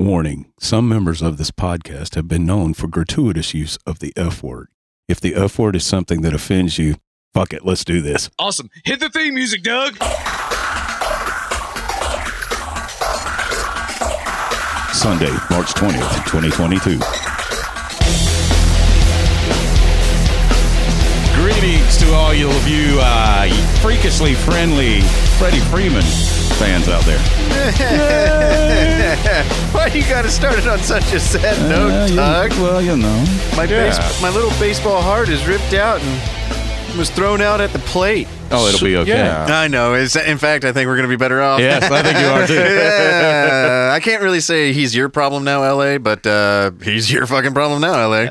Warning Some members of this podcast have been known for gratuitous use of the F word. If the F word is something that offends you, fuck it, let's do this. Awesome. Hit the theme music, Doug. Sunday, March 20th, 2022. Greetings to all you of you uh, freakishly friendly Freddie Freeman fans out there. Why you got to start it on such a sad note, Uh, you- Doug? well, you know. My Yeah. base, my little baseball heart is ripped out and was thrown out at the plate. Oh, it'll be okay. yeah. I know. It's, in fact, I think we're going to be better off. Yes, I think you are too. yeah. I can't really say he's your problem now, LA, but uh, he's your fucking problem now, LA.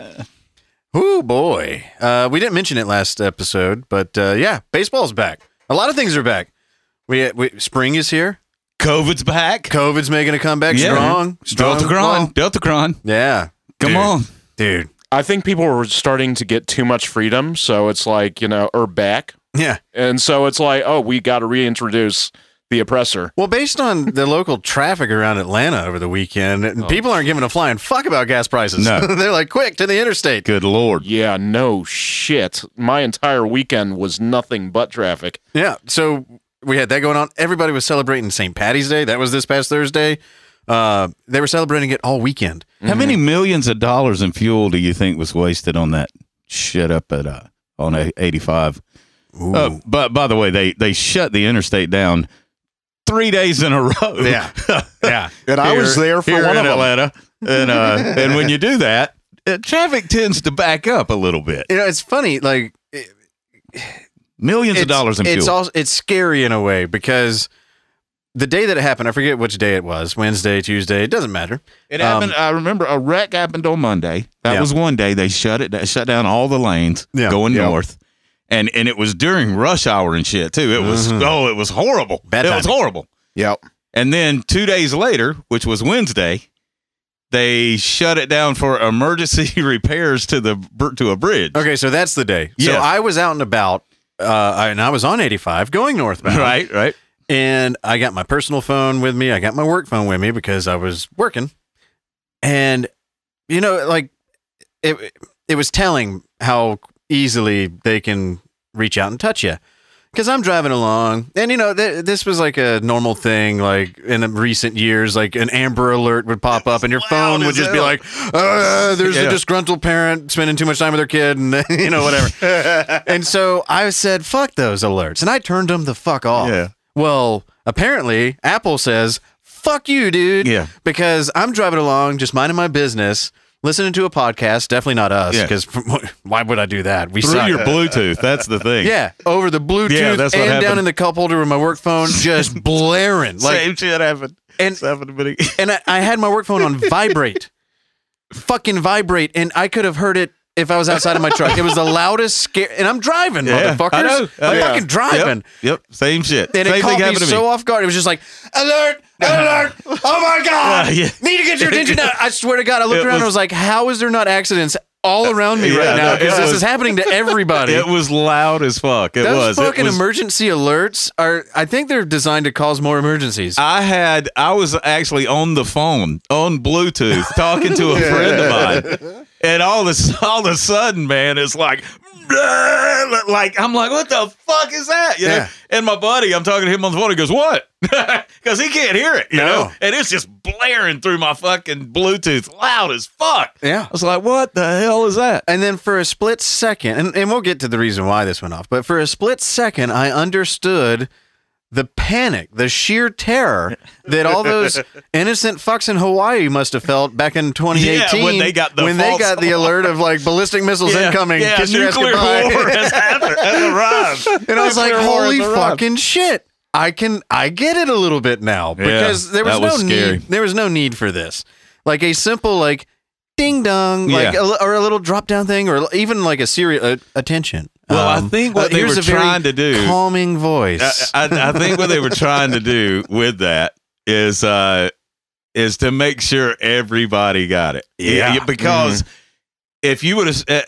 Oh boy. Uh, we didn't mention it last episode, but uh, yeah, baseball's back. A lot of things are back. We, we spring is here. COVID's back. COVID's making a comeback Yeah. strong. Strong. Deltacron. Well, Deltacron. yeah. Come Dude. on. Dude. I think people were starting to get too much freedom, so it's like you know, or back, Yeah. and so it's like, oh, we got to reintroduce the oppressor. Well, based on the local traffic around Atlanta over the weekend, and people aren't giving a flying fuck about gas prices. No. They're like, quick to the interstate. Good Lord. Yeah, no shit. My entire weekend was nothing but traffic. Yeah. So we had that going on. Everybody was celebrating St. Patty's Day. That was this past Thursday. Uh, they were celebrating it all weekend. How many millions of dollars in fuel do you think was wasted on that shit up at uh, on a- 85? Uh, but by the way, they they shut the interstate down three days in a row. Yeah. yeah. And I was there for here one in of them. And uh, and when you do that, uh, traffic tends to back up a little bit. You know, it's funny. Like, it- Millions of dollars in fuel. It's also it's scary in a way because the day that it happened, I forget which day it was. Wednesday, Tuesday. It doesn't matter. It Um, happened. I remember a wreck happened on Monday. That Yeah. was one day they shut it. They shut down all the lanes Yeah. going Yeah. north, and and it was during rush hour and shit too. It was Mhm. oh, it was horrible. Bad it was horrible. Yep. And then two days later, which was Wednesday, they shut it down for emergency repairs to the to a bridge. Okay, so that's the day. So I was out and about, uh, and I was on 85 going northbound. Right, right. And I got my personal phone with me. I got my work phone with me because I was working. And you know, like it it was telling how easily they can reach out and touch you. Cuz I'm driving along and you know, th- this was like a normal thing like in the recent years like an Amber alert would pop up and your phone would as just be like uh, there's Yeah. a disgruntled parent spending too much time with their kid and you know whatever. and so I said fuck those alerts and I turned them the fuck off. Yeah. Well, apparently Apple says, fuck you, dude. Yeah. Because I'm driving along, just minding my business, listening to a podcast. Definitely not us, Yeah. because why would I do that? We Through suck. your Bluetooth. That's the thing. yeah, over the Bluetooth Yeah, that's what and down happened. in the cup holder with my work phone, just blaring. Like, Same shit happened. and It's happened to me. and I, I had my work phone on vibrate, fucking vibrate, and I could have heard it if I was outside of my truck. It was the loudest scare, and I'm driving, Yeah, motherfuckers. I know. I'm Yeah. fucking driving. Yep. Same shit. And Same it caught thing me happened to me. so off guard. It was just like, alert, Oh my God. Yeah, yeah. Need to get your attention now. I swear to God, I looked It around and was- was like, how is there not accidents all uh, around me Yeah, right now? Because it this was- is happening to everybody. It was loud as fuck. It Those was. It fucking was- emergency alerts are, I think they're designed to cause more emergencies. I had I was actually on the phone on Bluetooth talking to a friend of mine, and all this all of a sudden, man, it's like. Like I'm like, what the fuck is that? You know? Yeah. And my buddy, I'm talking to him on the phone. He goes, "What?" Because he can't hear it, you No. know. And it's just blaring through my fucking Bluetooth, loud as fuck. yeah. I was like, "What the hell is that?" And then for a split second, and, and we'll get to the reason why this went off, but for a split second, I understood the panic, the sheer terror that all those innocent fucks in Hawaii must have felt back in 2018 Yeah, when they got the when they got the alert of like ballistic missiles incoming. Yeah, kiss your ass nuclear goodbye. war has happened. Has arrived. and I was like, Nuclear holy fucking shit. I can I get it a little bit now because there was that no scary. need there was no need for this. Like a simple like ding dong like Yeah. a, or a little drop down thing or even like a serious uh, attention. Well, I Um, think what uh, they here's were a very trying to do- calming voice. I, I, I think what they were trying to do with that is uh is to make sure everybody got it. Yeah. because if you would have, uh,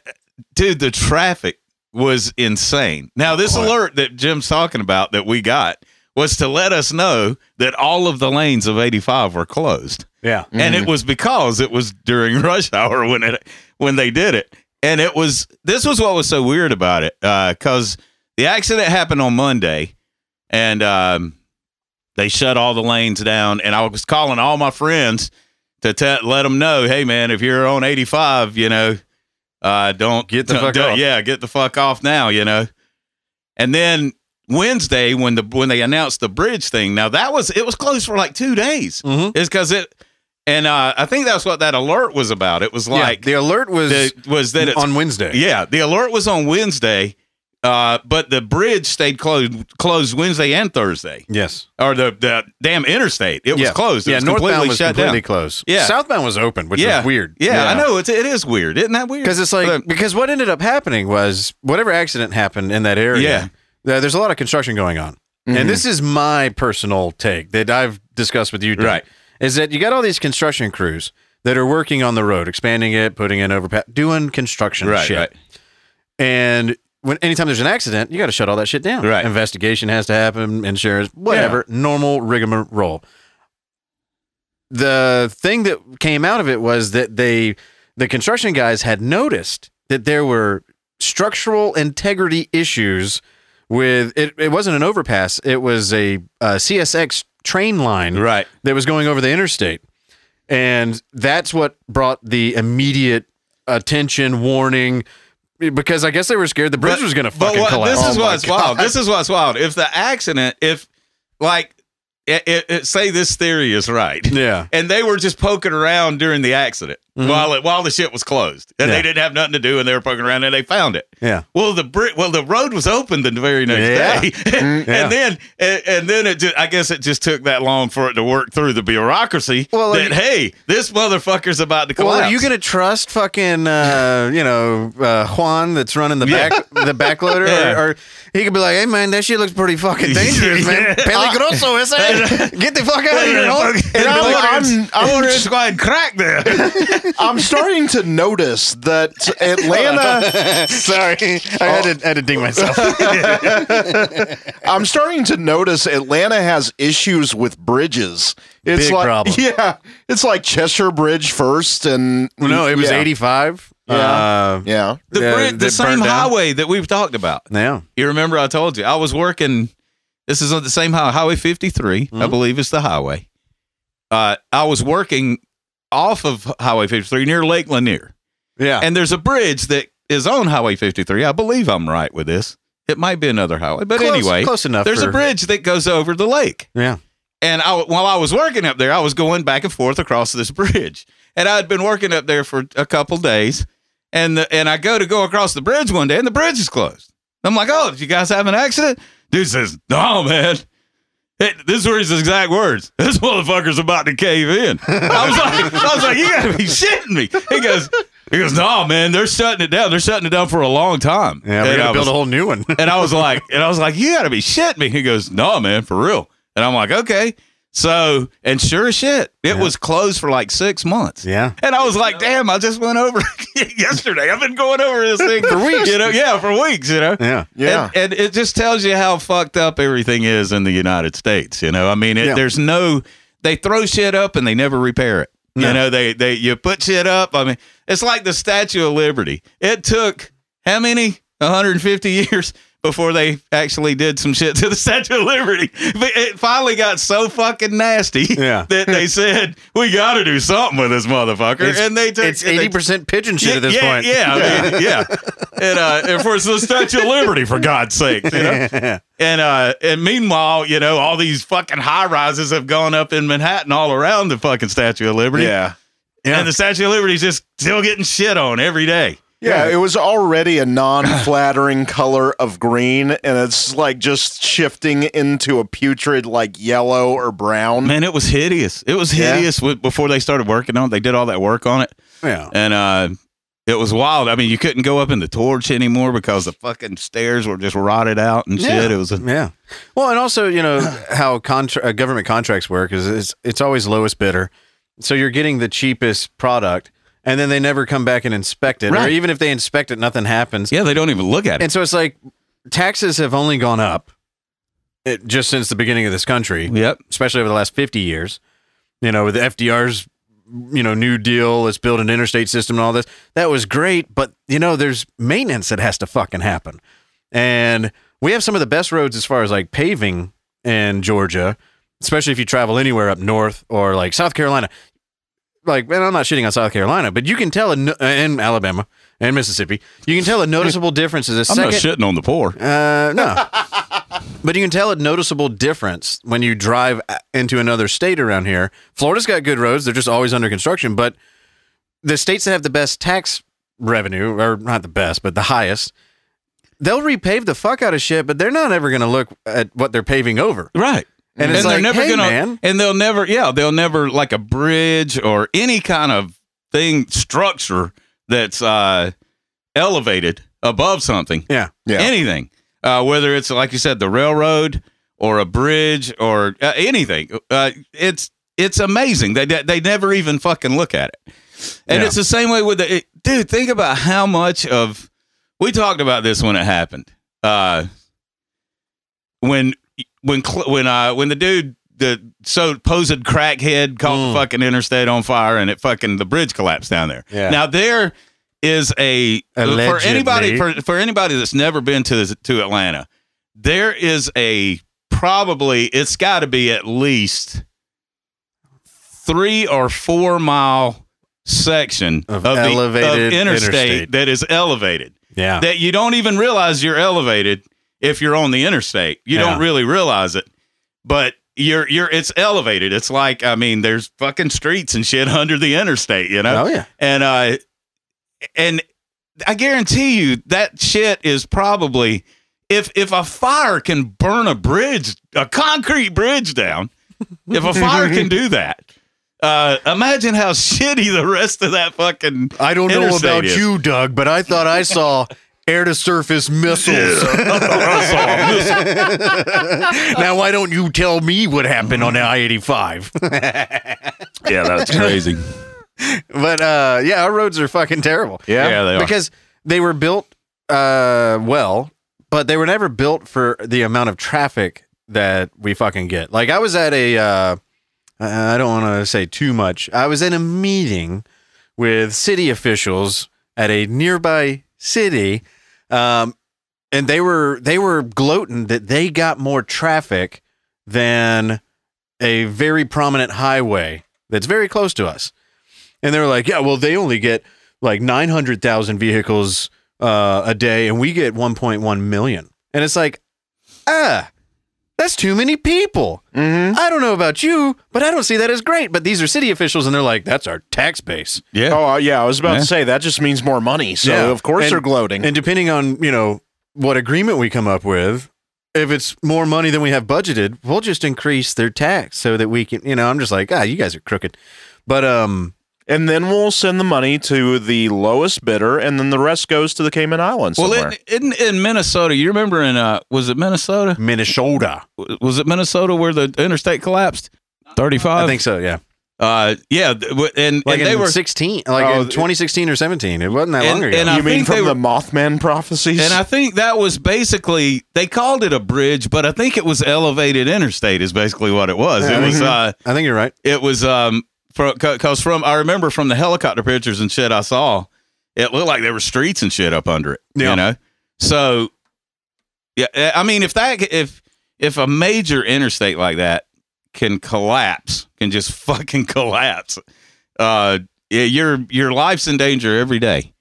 dude, the traffic was insane. Now, this Boy. alert that Jim's talking about that we got was to let us know that all of the lanes of 85 were closed. Yeah. and it was because it was during rush hour when it when they did it and it was this was what was so weird about it because the accident happened on monday and um, they shut all the lanes down and i was calling all my friends to te- let them know hey man if you're on 85 you know uh, don't Get the don't- fuck don't- off. yeah get the fuck off now you know and then wednesday when the when they announced the bridge thing now that was it was closed for like two days Mhm. is because it and uh, I think that's what that alert was about. It was like yeah, the alert was the, was that on Wednesday. yeah, the alert was on Wednesday, uh, but the bridge stayed closed closed Wednesday and Thursday, Yes. or the the damn interstate. It was closed. It yeah, was northbound completely was shut completely down. closed. Yeah. Southbound was open, which yeah, was weird. Yeah, I know it's it is weird, isn't that weird? Because it's like But- because what ended up happening was whatever accident happened in that area. Yeah. there's a lot of construction going on, and this is my personal take that I've discussed with you. Doug, Right. Is that you got all these construction crews that are working on the road, expanding it, putting in overpass, doing construction right, shit, right, and. When anytime there's an accident, you got to shut all that shit down. Right. Investigation has to happen, insurance, whatever, normal rigmarole. The thing that came out of it was that they, the construction guys, had noticed that there were structural integrity issues with it. It wasn't an overpass; it was a, uh CSX train line right. that was going over the interstate. And that's what brought the immediate attention, warning, because I guess they were scared the bridge But- was going to fucking what, collapse. this is Oh what's wild. This is what's wild. If the accident, if like, it, it, it- say this theory is right, Yeah. and they were just poking around during the accident while it, while the shit was closed, and Mm-hmm. Yeah. they didn't have nothing to do, and they were poking around, and they found it. Yeah. Well, the bri- well the road was open the very next Yeah. day, and Yeah. then and, and then it just I guess it just took that long for it to work through the bureaucracy. Well, that like- hey, this motherfucker's about to Well, collapse. are you going to trust fucking, uh, you know, uh, Juan that's running the back the backloader? Or, or he could be like, hey, man, that shit looks pretty fucking dangerous, man. Peligroso, is it? Get the fuck out of here? And I'm- I'm- I'm ordered just- squad crack there. I'm starting to notice that Atlanta. Sorry. I had to, had to ding myself. I'm starting to notice Atlanta has issues with bridges. It's Big like, problem. Yeah, it's like Cheshire Bridge first, and no, it was yeah, 85. Yeah. Uh, Yeah, The, Yeah, bri- the same burned down. highway that we've talked about. yeah. You remember I told you I was working. This is on the same highway, Highway 53, I Mhm. believe is the highway. Uh, I was working off of Highway 53 near Lake Lanier, Yeah. and there's a bridge that is on Highway 53. I believe I'm right with this. It might be another highway, but Close- anyway, close enough. there's for- a bridge that goes over the lake. Yeah. And I, while I was working up there, I was going back and forth across this bridge. And I had been working up there for a couple days. And the, and I go to go across the bridge one day, and the bridge is closed. I'm like, "Oh, did you guys have an accident?" Dude says, "No, man." It, this were his exact words. This motherfucker's about to cave in. I was like, I was like, you gotta be shitting me. He goes, he goes, no, man, they're shutting it down. They're shutting it down for a long time. Yeah, we And got I build was- a whole new one. and I was like, and I was like, you got to be shitting me. He goes, no, man, for real. And I'm like, okay. So, and sure as shit, it was closed for like six months. yeah. And I was like, damn, I just went over yesterday. I've been going over this thing For weeks. You know, yeah, for weeks, you know. Yeah. yeah. And, and it just tells you how fucked up everything is in the United States. You know, I mean, it, Yeah. there's no, they throw shit up and they never repair it. No. You know, they, they, you put shit up. I mean, it's like the Statue of Liberty. It took how many? 150 years before they actually did some shit to the Statue of Liberty. But it finally got so fucking nasty Yeah. that they said, we got to do something with this motherfucker. It's- and they took, It's 80% pigeon shit yeah, at this yeah, point. Yeah, I mean, yeah. And, uh, and for the Statue of Liberty, for God's sake, you know. And uh, and meanwhile, you know, all these fucking high rises have gone up in Manhattan all around the fucking Statue of Liberty. yeah. Yeah. And the Statue of Liberty is just still getting shit on every day. Yeah, it was already a non-flattering color of green, and it's like just shifting into a putrid like yellow or brown. Man, it was hideous. It was hideous with, before they started working on it. They did all that work on it. yeah. And uh, it was wild. I mean, you couldn't go up in the torch anymore because the fucking stairs were just rotted out and shit. Yeah. It was a, Yeah. Well, and also, you know, how contra- uh, government contracts work is it's, it's always lowest bidder. So you're getting the cheapest product, and then they never come back and inspect it. Or even if they inspect it, nothing happens. yeah, they don't even look at it. And so it's like taxes have only gone up it, just since the beginning of this country, Yep. especially over the last 50 years. You know, with FDR's you know, New Deal, let's build an interstate system and all this. That was great, but you know, there's maintenance that has to fucking happen. And we have some of the best roads as far as like paving in Georgia, especially if you travel anywhere up north or like South Carolina. Like, and I'm not shitting on South Carolina, but you can tell, in, no- and Alabama and Mississippi, you can tell a noticeable difference as a I'm second. not shitting on the poor. Uh, no. but you can tell a noticeable difference when you drive into another state around here. Florida's got good roads; they're just always under construction. But the states that have the best tax revenue, or not the best, but the highest, they'll repave the fuck out of shit. But they're not ever going to look at what they're paving over. Right. And it's they're like, never hey, gonna, man. and they'll never, yeah, they'll never like a bridge or any kind of thing structure that's uh, elevated above something. Yeah. Yeah. anything, uh, whether it's like you said, the railroad or a bridge or uh, anything. Uh, it's it's amazing. They they never even fucking look at it. And Yeah. it's the same way with the it, dude. Think about how much of we talked about this when it happened. Uh, when when when uh when the dude the so posed crackhead caught Mm. the fucking interstate on fire and it fucking the bridge collapsed down there. Yeah. Now there is a for anybody for, for anybody that's never been to this, to Atlanta, there is a probably it's got to be at least three or four mile section Of the- elevated interstate, interstate. that is elevated Yeah. that you don't even realize you're elevated if you're on the interstate. You don't really realize it, but you're you're it's elevated. It's like I mean, there's fucking streets and shit under the interstate, you know, oh yeah. and uh, and I guarantee you that shit is probably if if a fire can burn a bridge, a concrete bridge down, if a fire can do that. Uh, imagine how shitty the rest of that fucking I don't know about is. you, Doug, but I thought I saw air to surface missiles. now, why don't you tell me what happened on I 85? yeah, that's crazy. but uh, yeah, our roads are fucking terrible. Yeah, they are. Because they were built uh, well, but they were never built for the amount of traffic that we fucking get. Like, I was at a, uh, I don't want to say too much. I was in a meeting with city officials at a nearby city, um, and they were they were gloating that they got more traffic than a very prominent highway that's very close to us. And they were like, "Yeah, well, they only get like nine hundred thousand vehicles uh, a day, and we get one point one million. And it's like, ah, that's too many people. Mm-hmm. I don't know about you, but I don't see that as great. But these are city officials, and they're like, that's our tax base. Yeah. Oh uh, yeah, I was about Yeah. to say that just means more money. So Yeah. of course And- they're gloating. And depending on you know what agreement we come up with, if it's more money than we have budgeted, we'll just increase their tax so that we can. You know, I'm just like, ah, you guys are crooked. But um, and then we'll send the money to the lowest bidder, and then the rest goes to the Cayman Islands Well, in, in in Minnesota, you remember in uh, was it Minnesota? Minnesota, Was it Minnesota where the interstate collapsed? Thirty five, I think so. Yeah, Uh, yeah, and like and they in were 16, like Oh, in 2016 or 17. It wasn't that And- long ago. and I you mean from they the Mothman prophecies? And I think that was basically they called it a bridge, but I think it was elevated interstate is basically what it was. Yeah, it was uh I think you're right. it was um because from I remember from the helicopter pictures and shit I saw, it looked like there were streets and shit up under it. Yeah. You know, so yeah, eh, I mean if that if if a major interstate like that can collapse, can just fucking collapse, uh, yeah, your your life's in danger every day.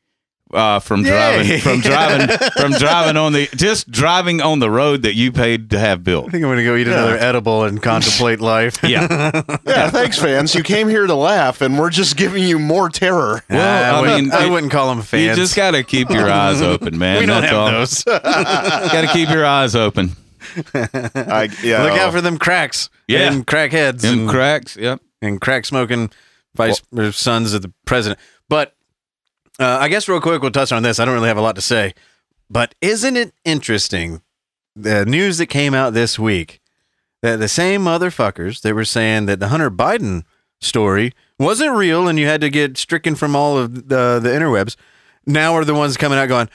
Uh, from driving, Yay. from driving, from driving on the just driving on the road that you paid to have built. I think I'm gonna go eat another edible and contemplate life. Yeah, yeah, thanks, fans. You came here to laugh, and we're just giving you more terror. Well, I, I wouldn't, mean, I it- wouldn't call them fans. you just got to keep your eyes open, man. we don't That's have all. those. Got to keep your eyes open. I, yeah, Look out for them cracks. Yeah. and crackheads Them and, cracks. Yep. and crack smoking vice or sons of the president. But uh, I guess real quick we'll touch on this. I don't really have a lot to say, but isn't it interesting the news that came out this week that the same motherfuckers that were saying that the Hunter Biden story wasn't real and you had to get stricken from all of the the interwebs now are the ones coming out going,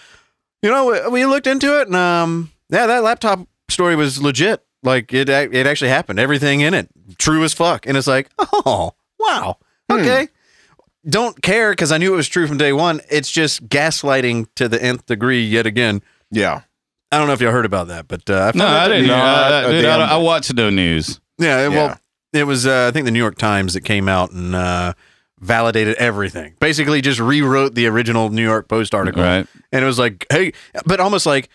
you know, we- we looked into it and um yeah, that laptop story was legit. Like it it actually happened. Everything in it true as fuck. And it's like, "Oh, wow. Okay." Don't care because I knew it was true from day one. It's just gaslighting to the nth degree yet again. Yeah. I don't know if y'all heard about that, but uh, I found No, out I didn't. No, uh, a dude, I, I watched no news. Yeah, Yeah. well, it was uh, I think the New York Times that came out and uh, validated everything. Basically, just rewrote the original New York Post article, Right. and it was like, hey, but almost like,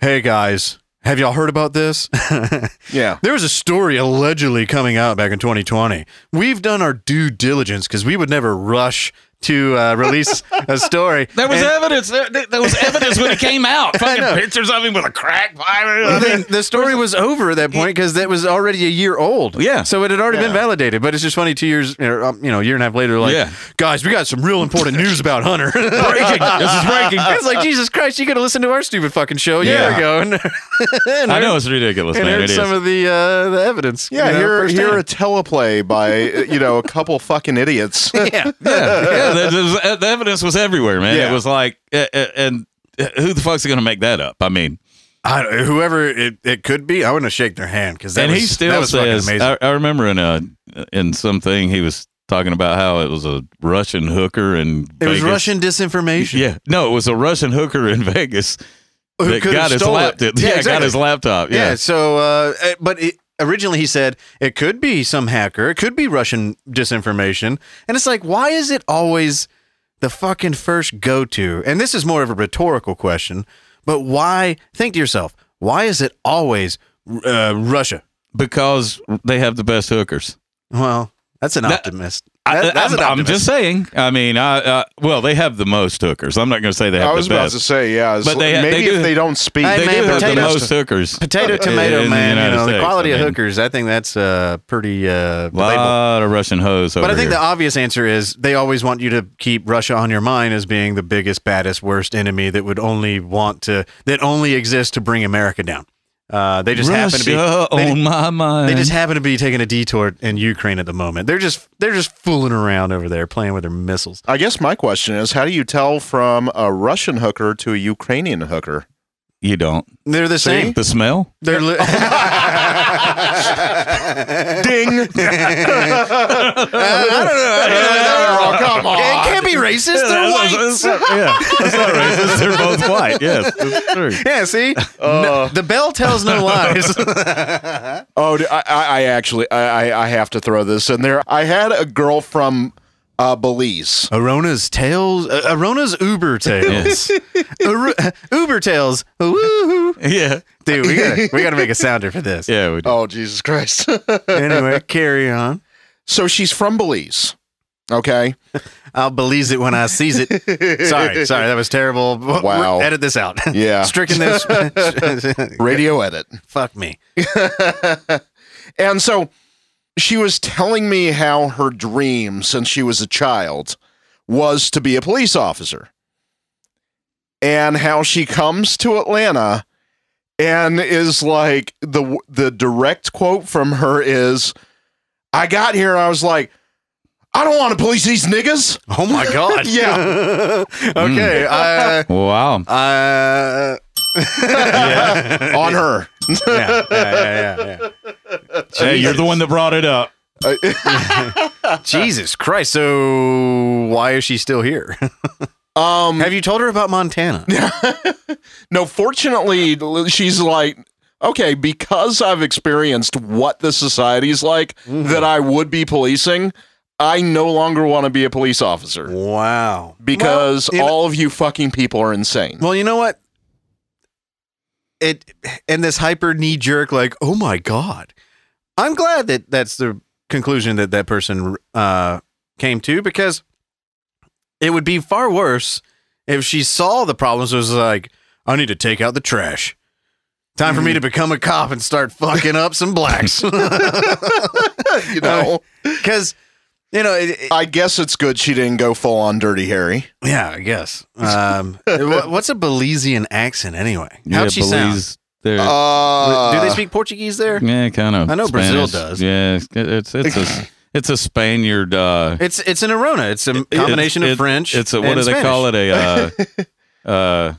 hey guys, have y'all heard about this? Yeah. There was a story allegedly coming out back in 2020. We've done our due diligence because we would never rush to uh, release a story. There was And- evidence. There, there was evidence when it came out. Fucking pictures of him with a crack pipe. I mean, the story was over at that point because that was already a year old. Yeah. So it had already been validated. But it's just funny, two years, um, you know, a year and a half later, like, Yeah. guys, we got some real important news about Hunter. breaking. This is breaking. it's like, Jesus Christ, you could have listened to our stupid fucking show a year ago. And, and I know heard- it's ridiculous, And man. heard It is. some of the uh, the evidence. Yeah, you know, here, firsthand. here a teleplay by you know a couple fucking idiots. yeah. yeah, yeah. The, the- the evidence was everywhere, man. Yeah. It was like, and who the fuck's going to make that up? I mean, I, whoever it, it could be, I want to shake their hand because that and was, he still was says. I, I remember in a in something he was talking about how it was a Russian hooker and it was Russian disinformation. Yeah, no, it was a Russian hooker in Vegas Who that got his laptop. Yeah, Yeah, got his laptop. Yeah. Yeah, so, uh, uh, but it, originally he said it could be some hacker, it could be Russian disinformation, and it's like, why is it always the fucking first go to? And this is more of a rhetorical question, but why? Think to yourself, why is it always uh, Russia? because they have the best hookers. Well, that's an optimist. I, That- that's am an optimist. just saying. I mean, I, uh, well, they have the most hookers. I'm not going to say they have I was the about best. to say, yeah, But they- maybe they do- if they don't speak, Hey, they man, do have the most hookers. Potato, tomato, in the man. You United know, the quality I of hookers. I think that's uh, pretty uh, A debatable. lot of Russian hoes over But I think here. the obvious answer is they always want you to keep Russia on your mind as being the biggest, baddest, worst enemy that would only want to that only exists to bring America down. Uh, they just happen to be they, on my mind. they just happen to be taking a detour in Ukraine at the moment. They're just they're just fooling around over there, playing with their missiles. I guess my question is, how do you tell from a Russian hooker to a Ukrainian hooker? You don't. They're the same. The smell? They're li- Ding! I don't know. I don't know. Oh, come on. It can't be racist. They're white. That's- that's- yeah, that's not racist. They're both white. Yes, that's true. Yeah, see, Uh. No- the bell tells no lies. Oh, d- I, I- I actually, I, I- I have to throw this in there. I had a girl from uh, Belize. Arona's tales. Uh, Arona's Uber tales. Ar- Uber tales. Woo-hoo. Yeah, Dude, we gotta we gotta make a sounder for this. yeah. We do. Oh, Jesus Christ. Anyway, carry on. so she's from Belize. Okay. I'll believe it when I sees it. Sorry, sorry, that was terrible. Wow. Edit this out. Yeah. Stricken this. Radio edit. Fuck me. And so she was telling me how her dream since she was a child was to be a police officer. And how she comes to Atlanta and is like the the direct quote from her is I got here and I was like I don't want to police these niggas. Oh my god. Yeah. okay. Uh, Wow. uh, On her. yeah, yeah, yeah, yeah, Hey, you're the one that brought it up. Jesus Christ. So why is she still here? Um Have you told her about Montana? No, fortunately, she's like, okay, because I've experienced what the society's like that I would be policing, I no longer want to be a police officer Wow. because Well, you know- all of you fucking people are insane. Well, you know what? It and this hyper knee jerk, like, oh my god. I'm glad that that's the conclusion that that person uh, came to because it would be far worse if she saw the problems. Was like, I need to take out the trash. Time for me to become a cop and start fucking up some blacks. you know, Because you know, it, it- I guess it's good she didn't go full on Dirty Harry. yeah, I guess. Um, what's a Belizean accent anyway? How'd yeah, she sound? Belize, they're- Uh, Do they speak Portuguese there? yeah, kind of. I know Brazil does. Yeah, it's it's a it's a Spaniard. Uh, It's it's an Arona. It's a combination it- of French. It's a what and do they call it? A uh, uh,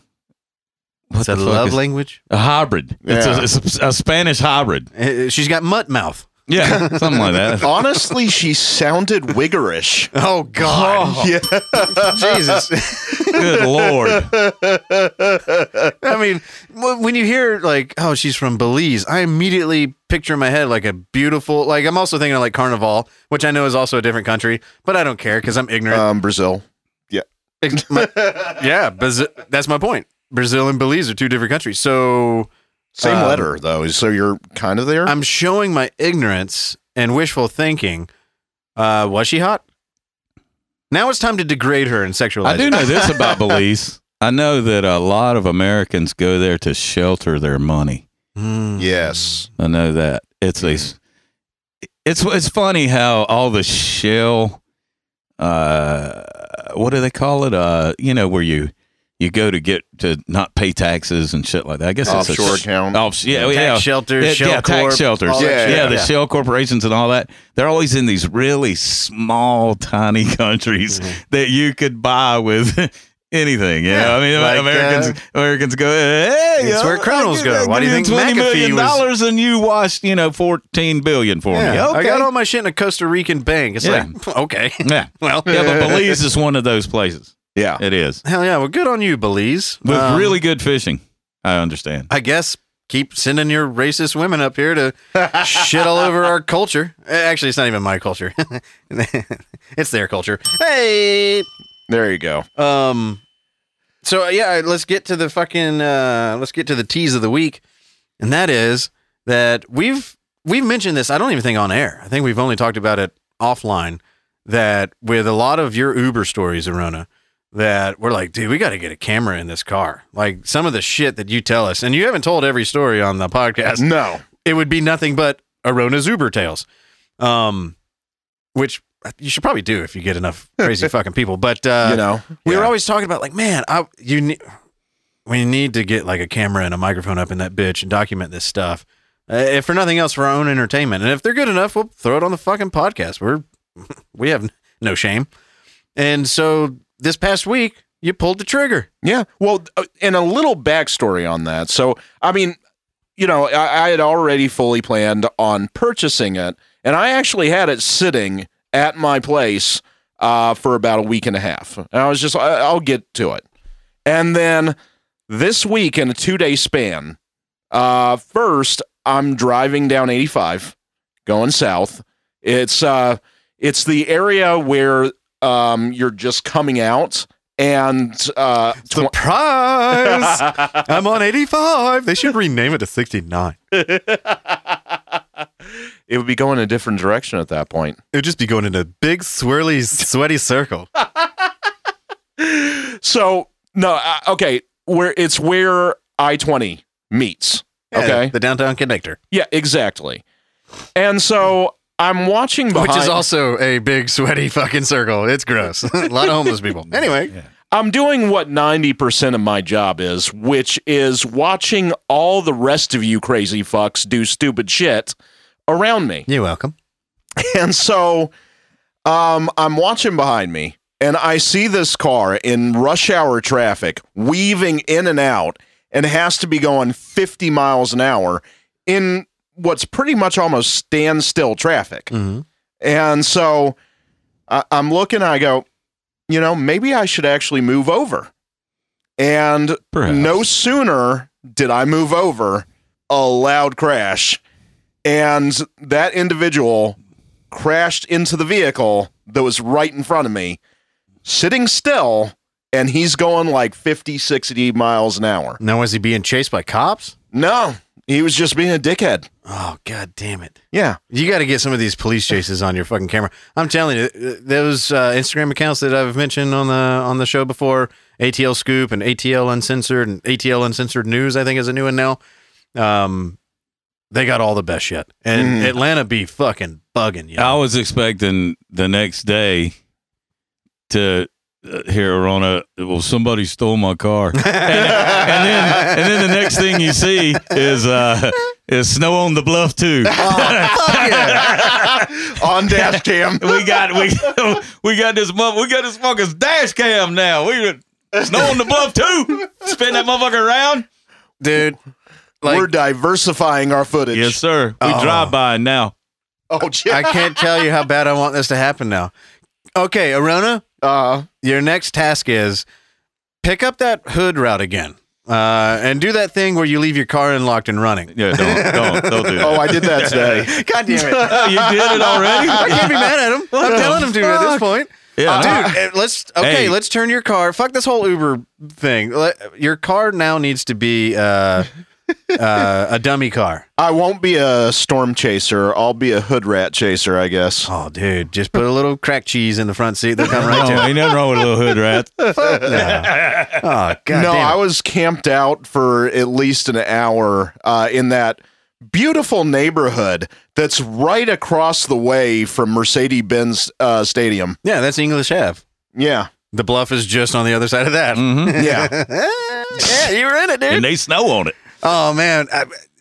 what It's a love is- language. A hybrid. It's, Yeah. a, it's a, a Spanish hybrid. Uh, She's got mutt mouth. Yeah, something like that. Honestly, she sounded wiggerish. Oh God, Yeah. Jesus! Good lord. I mean, when you hear like, oh, she's from Belize, I immediately picture in my head like a beautiful. Like, I'm also thinking of like Carnival, which I know is also a different country, but I don't care because I'm ignorant. Um, Brazil. Yeah. my- yeah, Brazil, that's my point. Brazil and Belize are two different countries, so Same Um, letter though. So you're kind of there. I'm showing my ignorance and wishful thinking. Uh, was she hot? Now it's time to degrade her and sexualize. I do know this about Belize. I know that a lot of Americans go there to shelter their money. Mm. yes. I know that. It's a it's it's funny how all the shell uh what do they call it? Uh you know where you you go to get to not pay taxes and shit like that. I guess it's Offshore a, account. Off, yeah, Tax yeah. shelters, Yeah, shell yeah, tax shelters. all that Yeah, yeah, the yeah. shell corporations and all that. They're always in these really small, tiny countries Mhm. that you could buy with anything. You know? Yeah, I mean, like, Americans Americans go, hey, It's yo, where criminals go. Why do you think twenty McAfee million was- dollars and you washed, you know, fourteen billion for Yeah, me? Okay, I got all my shit in a Costa Rican bank. It's Yeah. like, okay, yeah, well, yeah, but Belize is one of those places. Yeah. It is hell yeah. Well, good on you, Belize. with Um, really good fishing. I understand. I guess keep sending your racist women up here to shit all over our culture. Eh, Actually, it's not even my culture. it's their culture. Hey. There you go. Um. So yeah, let's get to the fucking. Uh, let's get to the tease of the week, and that is that we've we've mentioned this. I don't even think on air. I think we've only talked about it offline. That with a lot of your Uber stories, Arona, that we're like, dude, we got to get a camera in this car. Like some of the shit that you tell us, and you haven't told every story on the podcast. No. It would be nothing but Arona's Uber tales, um, which you should probably do if you get enough crazy fucking people. But uh, you know. we were always talking about like, man, I you need we need to get like a camera and a microphone up in that bitch and document this stuff. Uh, if for nothing else, for our own entertainment, and if they're good enough, we'll throw it on the fucking podcast. We're we have no shame. And so this past week, you pulled the trigger. Yeah. Well, uh, and a little backstory on that. So, I mean, you know, I, I had already fully planned on purchasing it, and I actually had it sitting at my place uh, for about a week and a half. And I was just, I, I'll get to it. And then this week, in a two day span, uh, first, I'm driving down 85, going south. It's, uh, it's the area where um, you're just coming out and uh, tw- Surprise! I'm on 85. They should rename it to 69. it would be going a different direction at that point. It would just be going in a big, swirly, sweaty circle. So no, uh, okay, where it's where I twenty meets. Okay, The downtown connector. yeah, exactly. And so I'm watching behind. Which is also a big, sweaty fucking circle. It's gross. a lot of homeless people. Anyway. I'm doing what 90% of my job is, which is watching all the rest of you crazy fucks do stupid shit around me. You're welcome. And so um, I'm watching behind me and I see this car in rush hour traffic weaving in and out and has to be going 50 miles an hour in what's pretty much almost standstill traffic. Mm-hmm. And so I, I'm looking, I go, you know, maybe I should actually move over. And Perhaps. no sooner did I move over, a loud crash, and that individual crashed into the vehicle that was right in front of me, sitting still, and he's going like 50, 60 miles an hour. Now, was he being chased by cops? No, he was just being a dickhead. Oh, god damn it. Yeah. You got to get some of these police chases on your fucking camera. I'm telling you, those uh, Instagram accounts that I've mentioned on the on the show before, ATL Scoop and ATL Uncensored and ATL Uncensored News, I think is a new one now. Um, they got all the best shit, and Mhm. Atlanta be fucking bugging you. I was expecting the next day to uh, hear Rona. Well, somebody stole my car, and, and then and then the next thing you see is uh, is snow on the bluff too. On dash cam. we got we we got this mother, we got this fucker's dash cam now. We snow on the bluff too. Spin that motherfucker around. dude. Like, We're diversifying our footage. Yes, sir. We Oh. drive by now. Oh, gee. I can't tell you how bad I want this to happen now. Okay, Arona, Uh, your next task is pick up that hood route again. Uh, and do that thing where you leave your car unlocked and running. Yeah, don't don't don't do that. oh, I did that today. God damn it. you did it already. I can't be mad at him. I'm telling him to at this point. Yeah, Dude, eh, let's okay. Hey. Let's turn your car. Fuck this whole Uber thing. Let- Your car now needs to be uh, uh, a dummy car. I won't be a storm chaser. I'll be a hood rat chaser, I guess. Oh, dude, just put a little crack cheese in the front seat. They'll come right no, to it. ain't nothing wrong with a little hood rat. Oh, God no. I was camped out for at least an hour uh, in that beautiful neighborhood that's right across the way from Mercedes Benz uh, Stadium. yeah, that's English Ave. Yeah. The bluff is just on the other side of that. hmm Yeah. yeah, you were in it, dude. And they snow on it. Oh man!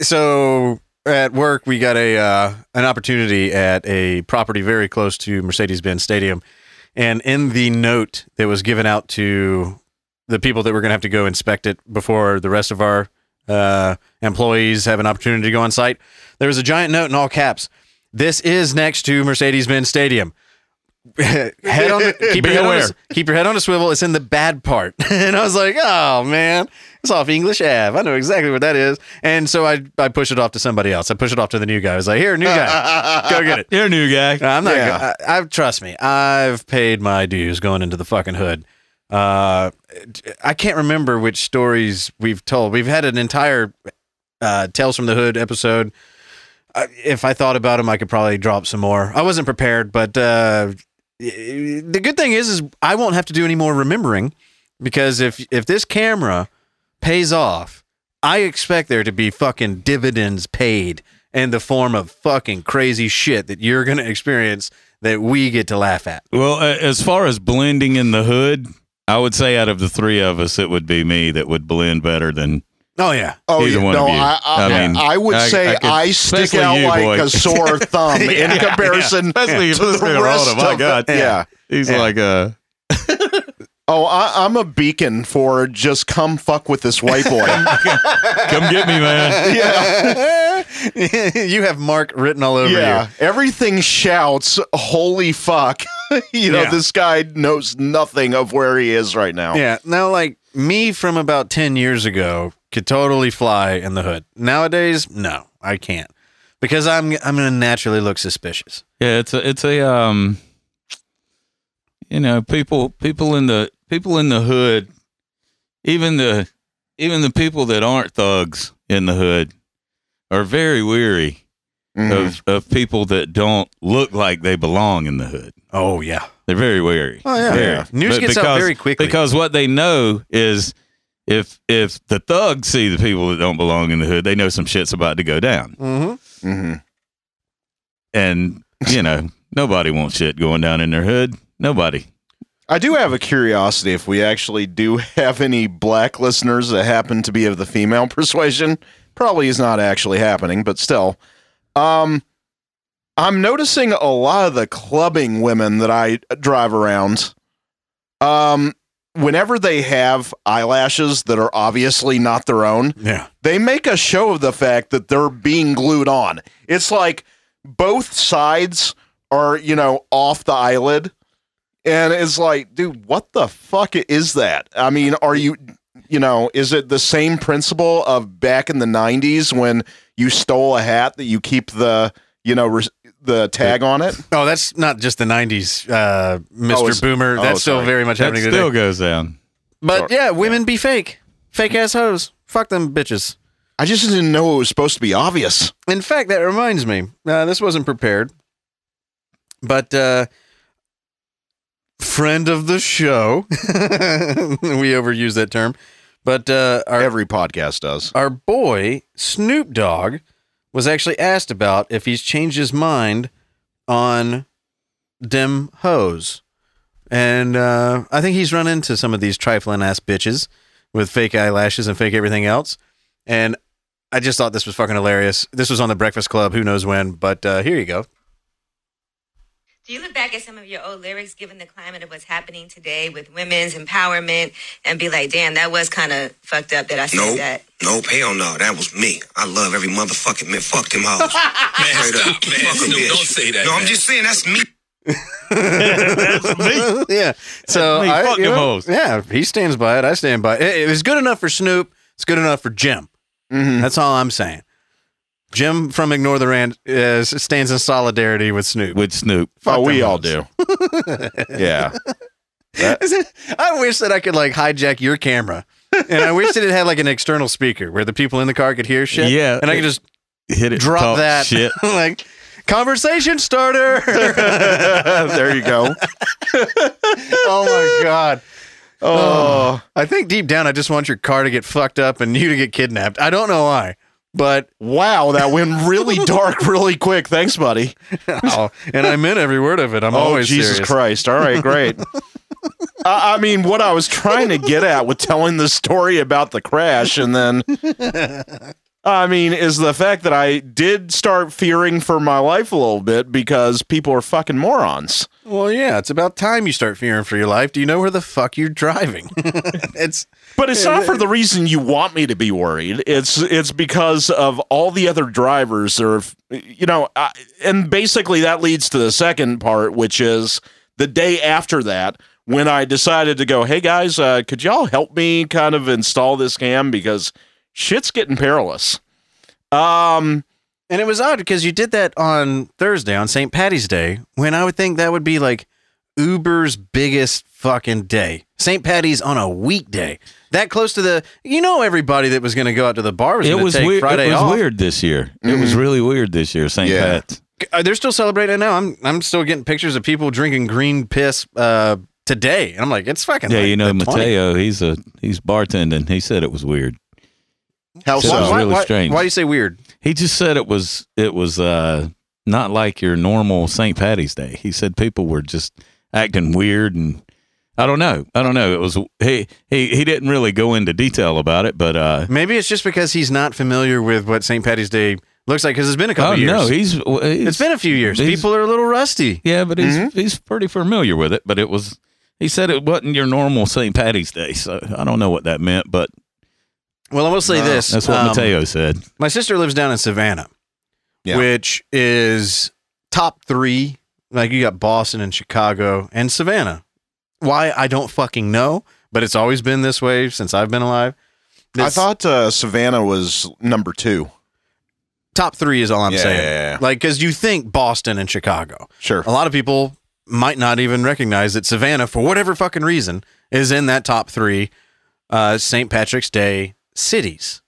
So at work, we got a uh, an opportunity at a property very close to Mercedes-Benz Stadium, and in the note that was given out to the people that were going to have to go inspect it before the rest of our uh, employees have an opportunity to go on site, there was a giant note in all caps. This is next to Mercedes-Benz Stadium. Head on, the, keep your head on, a, keep your head on a swivel. It's in the bad part, and I was like, "Oh man, it's off English Ave. I know exactly what that is." And so I, I push it off to somebody else. I push it off to the new guy. I was like, "Here, new guy, go get it." You're a new guy. I'm not. Yeah. I, I trust me. I've paid my dues going into the fucking hood. Uh, I can't remember which stories we've told. We've had an entire uh, Tales from the Hood episode. I, if I thought about them, I could probably drop some more. I wasn't prepared, but uh, the good thing is, is I won't have to do any more remembering because if if this camera pays off, I expect there to be fucking dividends paid in the form of fucking crazy shit that you're gonna experience that we get to laugh at. Well, as far as blending in the hood, I would say out of the three of us, it would be me that would blend better than Oh yeah, Oh, Either yeah. one no, of you. I, I, I mean, I would I- say I I, stick out you, like boy. a sore thumb in Yeah, comparison especially to if the the rest Oh my of God. it. Yeah. he's Yeah. like uh Oh, I, I'm a beacon for just come fuck with this white boy. come get me, man. yeah. you have Mark written all over you. Yeah. Everything shouts, holy fuck. you know, Yeah. this guy knows nothing of where he is right now. Yeah. Now, like me from about ten years ago could totally fly in the hood. Nowadays, no, I can't because I'm I'm gonna naturally look suspicious. Yeah, it's a it's a um you know, people people in the people in the hood, even the even the people that aren't thugs in the hood are very weary Mhm. of, of people that don't look like they belong in the hood. Oh yeah. They're very wary. Oh yeah. Very. News But gets out very quickly. Because what they know is if if the thugs see the people that don't belong in the hood, they know some shit's about to go down. mm-hmm. Mm-hmm. And, you know, nobody wants shit going down in their hood. Nobody. I do have a curiosity if we actually do have any black listeners that happen to be of the female persuasion. Probably is not actually happening, but still. Um I'm noticing a lot of the clubbing women that I drive around. Um whenever they have eyelashes that are obviously not their own, Yeah. they make a show of the fact that they're being glued on. It's like both sides are, you know, off the eyelid. And it's like, dude, what the fuck is that? I mean, are you, you know, is it the same principle of back in the 90s when you stole a hat that you keep the, you know, res- the tag on it? Oh, that's not just the '90s, uh, Mr. it's- Boomer. oh, That's still sorry. very much That happening still today. goes down. But yeah, women be fake, fake ass hoes. Fuck them bitches. I just didn't know it was supposed to be obvious. In fact, that reminds me. Uh, this wasn't prepared, but uh, friend of the show. we overuse that term, but uh, our Every podcast does. our boy Snoop Dogg was actually asked about if he's changed his mind on dem hoes. And uh, I think he's run into some of these trifling ass bitches with fake eyelashes and fake everything else. And I just thought this was fucking hilarious. This was on the Breakfast Club, who knows when, but uh, here you go. Do you look back at some of your old lyrics, given the climate of what's happening today with women's empowerment, and be like, "Damn, that was kind of fucked up that I said Nope. that." Nope, hell no. That was me. I love every motherfucking man. Fuck them hoes. Man, Straight up. stop, man. Fuck a Snoop, don't say that. No, I'm just saying that's me. That's me. yeah. So me. I, Fuck them know, hoes. yeah, he stands by it. I stand by it. It, it was good enough for Snoop. It's good enough for Jim. Mhm. That's all I'm saying. Jim from Ignore the Rand is, uh, stands in solidarity with Snoop. With Snoop. Oh, we all do. yeah. I wish that I could like hijack your camera, and I wish that it had like an external speaker where the people in the car could hear shit. Yeah. and I could just Hit it. drop that shit. like conversation starter. there you go. oh my god. Oh, I think deep down, I just want your car to get fucked up and you to get kidnapped. I don't know why, but wow. That went really dark really quick. Thanks, buddy. oh, and I meant every word of it. I'm Oh, always Jesus serious. Christ. All right, great. I I mean, what I was trying to get at with telling the story about the crash, and then, I mean, is the fact that I did start fearing for my life a little bit because people are fucking morons. Well, yeah, it's about time you start fearing for your life. Do you know where the fuck you're driving? it's But it's not for the reason you want me to be worried. It's it's because of all the other drivers. That are, you know, I, and basically that leads to the second part, which is the day after that when I decided to go. Hey guys, uh, could y'all help me kind of install this cam because shit's getting perilous. Um, and it was odd because you did that on Thursday on St. Patty's Day when I would think that would be like Uber's biggest fucking day. St. Patty's on a weekday. That close to the you know everybody that was going to go out to the bar was It going to was take weird. Friday it was off. weird this year. It was really weird this year. St. Yeah. Pat's. Uh, They're still celebrating it now. I'm I'm still getting pictures of people drinking green piss uh, today, and I'm like, it's fucking. Yeah, like you know the 20. Mateo. He's a he's bartending. He said it was weird. How it so? was why, really why- strange. Why do you say weird? He just said it was it was uh not like your normal St. Patty's Day. He said people were just acting weird and I don't know. I don't know. It was he he he didn't really go into detail about it, but uh Maybe it's just because he's not familiar with what St. Patty's Day looks like because it's been a couple oh years. no, he's, he's it's been a few years. People are a little rusty. yeah, but he's he's pretty familiar with it. But it was he said it wasn't your normal St. Patty's Day, so I don't know what that meant, but Well, I will say this. that's what um, Mateo said. My sister lives down in Savannah, Yeah. which is top three. Like you got Boston and Chicago and Savannah. Why I don't fucking know, but it's always been this way since I've been alive. I thought uh, Savannah was number two. top three is all I'm Yeah, saying. yeah, yeah. Like because you think Boston and Chicago. Sure. A lot of people might not even recognize that Savannah, for whatever fucking reason, is in that top three uh, St. Patrick's Day cities.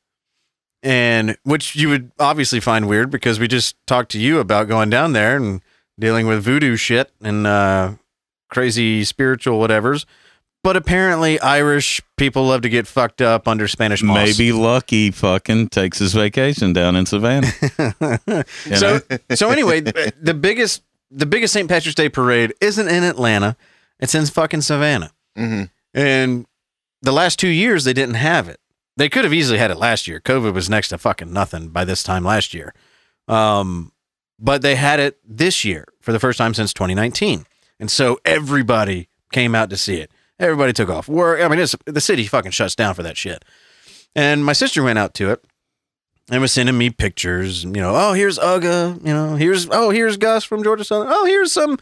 And which you would obviously find weird because we just talked to you about going down there and dealing with voodoo shit and uh, crazy spiritual whatevers. But apparently, Irish people love to get fucked up under Spanish moss. Maybe Lucky fucking takes his vacation down in Savannah. You so know? so anyway, the biggest the biggest St. Patrick's Day parade isn't in Atlanta. It's in fucking Savannah. hmm And the last two years they didn't have it. They could have easily had it last year. COVID was next to fucking nothing by this time last year. Um, but they had it this year for the first time since 2019. And so everybody came out to see it. Everybody took off work. I mean, the city fucking shuts down for that shit. And my sister went out to it and was sending me pictures. You know, oh, here's Uga. You know, here's oh, here's Gus from Georgia Southern. Oh, here's some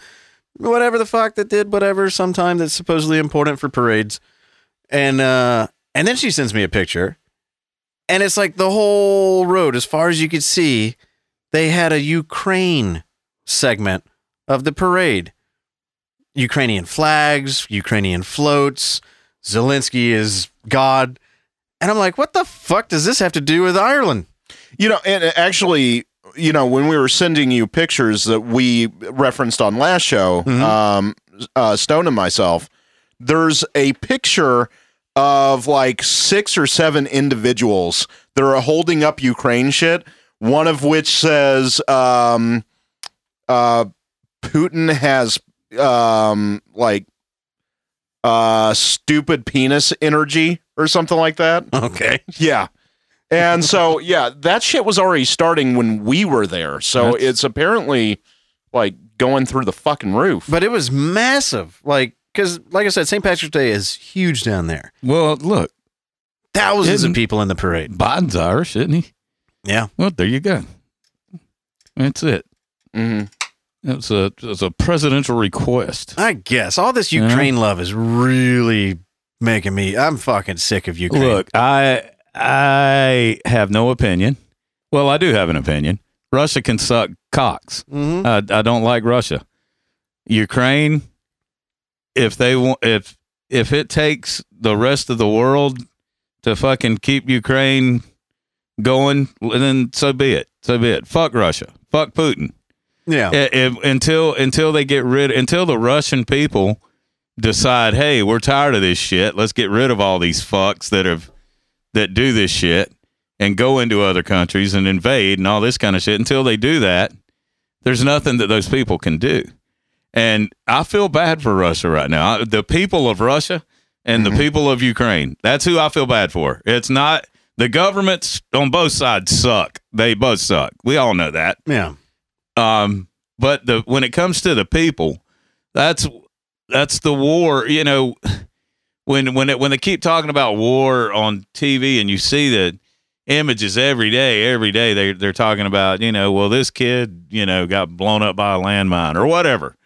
whatever the fuck that did whatever sometime that's supposedly important for parades. And uh and then she sends me a picture. And it's like the whole road, as far as you could see, they had a Ukraine segment of the parade. Ukrainian flags, Ukrainian floats, Zelensky is God. And I'm like, what the fuck does this have to do with Ireland? You know, and actually, you know, when we were sending you pictures that we referenced on last show, Mhm. um, uh, Stone and myself, there's a picture of like six or seven individuals that are holding up Ukraine shit. One of which says, um, uh, Putin has um, like uh, stupid penis energy or something like that. Okay. Yeah. And so, yeah, that shit was already starting when we were there. So That's- it's apparently like going through the fucking roof. But it was massive. Like, because, like I said, St. Patrick's Day is huge down there. Well, look, Thousands of people in the parade. Biden's Irish, isn't he? Yeah. Well, there you go. That's it. hmm It's a it's a presidential request. I guess all this Ukraine love is really making me. I'm fucking sick of Ukraine. Look, I I have no opinion. Well, I do have an opinion. Russia can suck cocks. Mhm. I, I don't like Russia. Ukraine, if they want, if if it takes the rest of the world to fucking keep Ukraine going, then so be it. So be it. Fuck Russia. Fuck Putin. yeah. Eh, if- until until they get rid until the Russian people decide, hey, we're tired of this shit. Let's get rid of all these fucks that have that do this shit and go into other countries and invade and all this kind of shit. Until they do that, there's nothing that those people can do. And I feel bad for Russia right now. I- The people of Russia and the people of Ukraine. That's who I feel bad for. It's not the governments on both sides suck. They both suck. We all know that. yeah. Um, but the when it comes to the people, that's that's the war. You know, when when it when they keep talking about war on TV and you see the images every day, every day they they're talking about you know, well this kid you know got blown up by a landmine or whatever.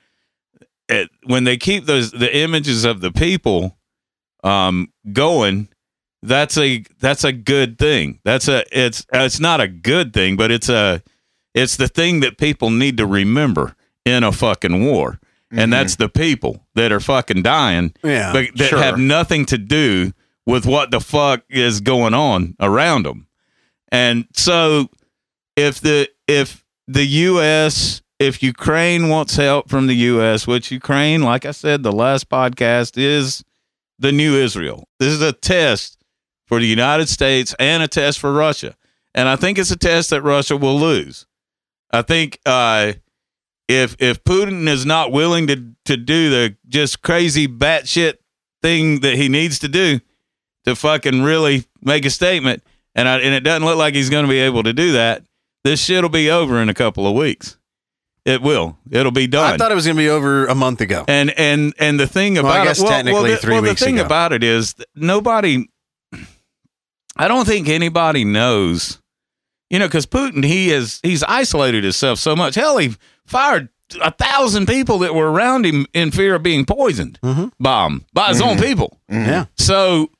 It, when they keep those the images of the people um going that's a that's a good thing that's a it's it's not a good thing but it's a it's the thing that people need to remember in a fucking war. And that's the people that are fucking dying Yeah. but that sure. have nothing to do with what the fuck is going on around them. And so if the if the US if Ukraine wants help from the US, which Ukraine, like I said the last podcast is the new Israel. This is a test for the United States and a test for Russia. And I think it's a test that Russia will lose. I think uh, if if Putin is not willing to to do the just crazy batshit thing that he needs to do to fucking really make a statement, and I, and it doesn't look like he's going to be able to do that, this shit'll be over in a couple of weeks. It will. It'll be done. I thought it was going to be over a month ago. And and and the thing Well, about I guess it, well, technically well, the, three well, weeks the thing ago. about it is nobody. I don't think anybody knows, you know, because Putin he is he's isolated himself so much. Hell, he fired a thousand people that were around him in fear of being poisoned Mhm. by him by his own people. Yeah. So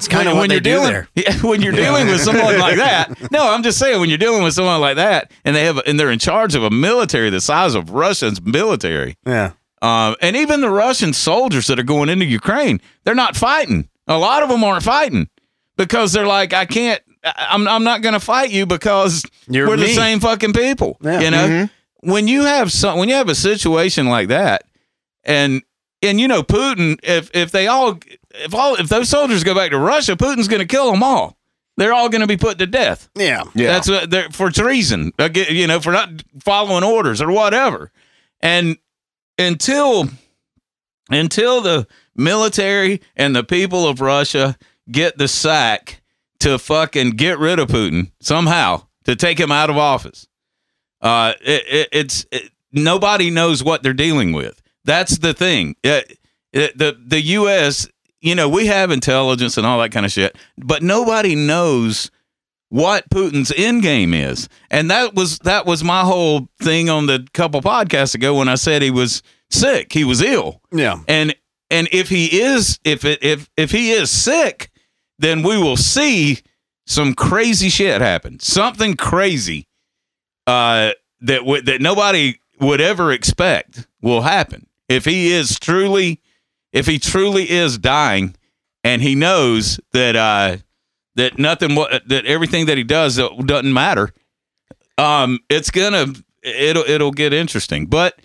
It's kind of they you're dealing, there. Yeah, when you're dealing with someone like that. No, I'm just saying when you're dealing with someone like that, and they have and they're in charge of a military the size of Russia's military. Yeah. Um, and even the Russian soldiers that are going into Ukraine, they're not fighting. A lot of them aren't fighting because they're like, I can't, I'm, I'm not going to fight you because You're we're the same fucking people. Yeah. You know, when you have some, when you have a situation like that, and and you know Putin, if if they all, if all, if those soldiers go back to Russia, Putin's going to kill them all. They're all going to be put to death. Yeah. Yeah. That's what they're for treason, you know, for not following orders or whatever. And until until the military and the people of Russia get the sack to fucking get rid of Putin somehow to take him out of office, uh, it, it, it's it, nobody knows what they're dealing with. That's the thing. It- it- the the U.S. You know, we have intelligence and all that kind of shit, but nobody knows what Putin's end game is. And that was that was my whole thing on the couple podcasts ago when I said he was sick, he was ill. Yeah. And and if he is if it if if he is sick, then we will see some crazy shit happen. Something crazy uh that would that nobody would ever expect will happen. If he is truly if he truly is dying and he knows that uh that nothing that everything that he does uh, doesn't matter um it's gonna it'll it'll get interesting but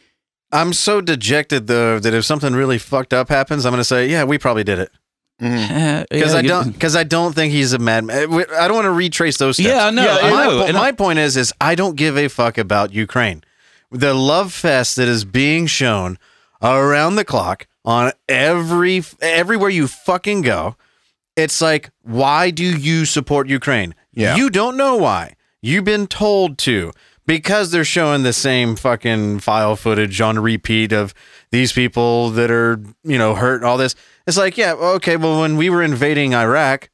I'm so dejected though that if something really fucked up happens, I'm going to say, yeah, we probably did it because because I don't because I don't think he's a madman. I don't want to retrace those steps. Yeah, I know, Yeah, I my, know, po- and I- my point is, is I don't give a fuck about Ukraine. The love fest that is being shown around the clock on every everywhere you fucking go. It's like, why do you support Ukraine? Yeah. You don't know why. You've been told to. because they're showing the same fucking file footage on repeat of these people that are, you know, hurt all this. It's like, yeah, okay, well, when we were invading Iraq,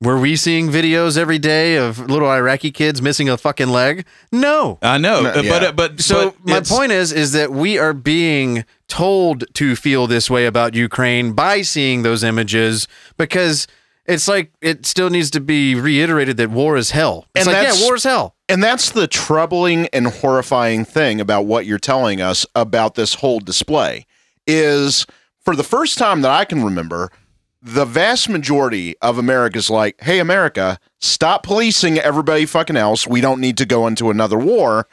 were we seeing videos every day of little Iraqi kids missing a fucking leg? No. I know, No, yeah. but uh, but So but my point is is that we are being told to feel this way about Ukraine by seeing those images because it's like it still needs to be reiterated that war is hell. It's And like that's- yeah, war is hell. And that's the troubling and horrifying thing about what you're telling us about this whole display is for the first time that I can remember, the vast majority of America's like, "Hey America, stop policing everybody fucking else. We don't need to go into another war."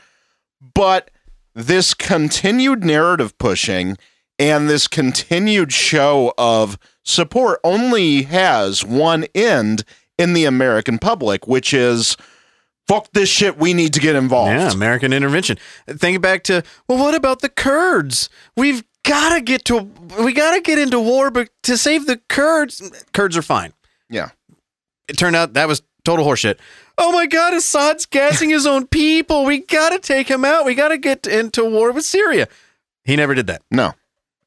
But this continued narrative pushing and this continued show of support only has one end in the American public, which is fuck this shit, we need to get involved. Yeah, American intervention. Think back to well, what about the Kurds? We've got to get to we got to get into war, but to save the Kurds, Kurds are fine. Yeah. It turned out that was total horseshit. Oh my God, Assad's gassing his own people. We got to take him out. We got to get into war with Syria. He never did that. No.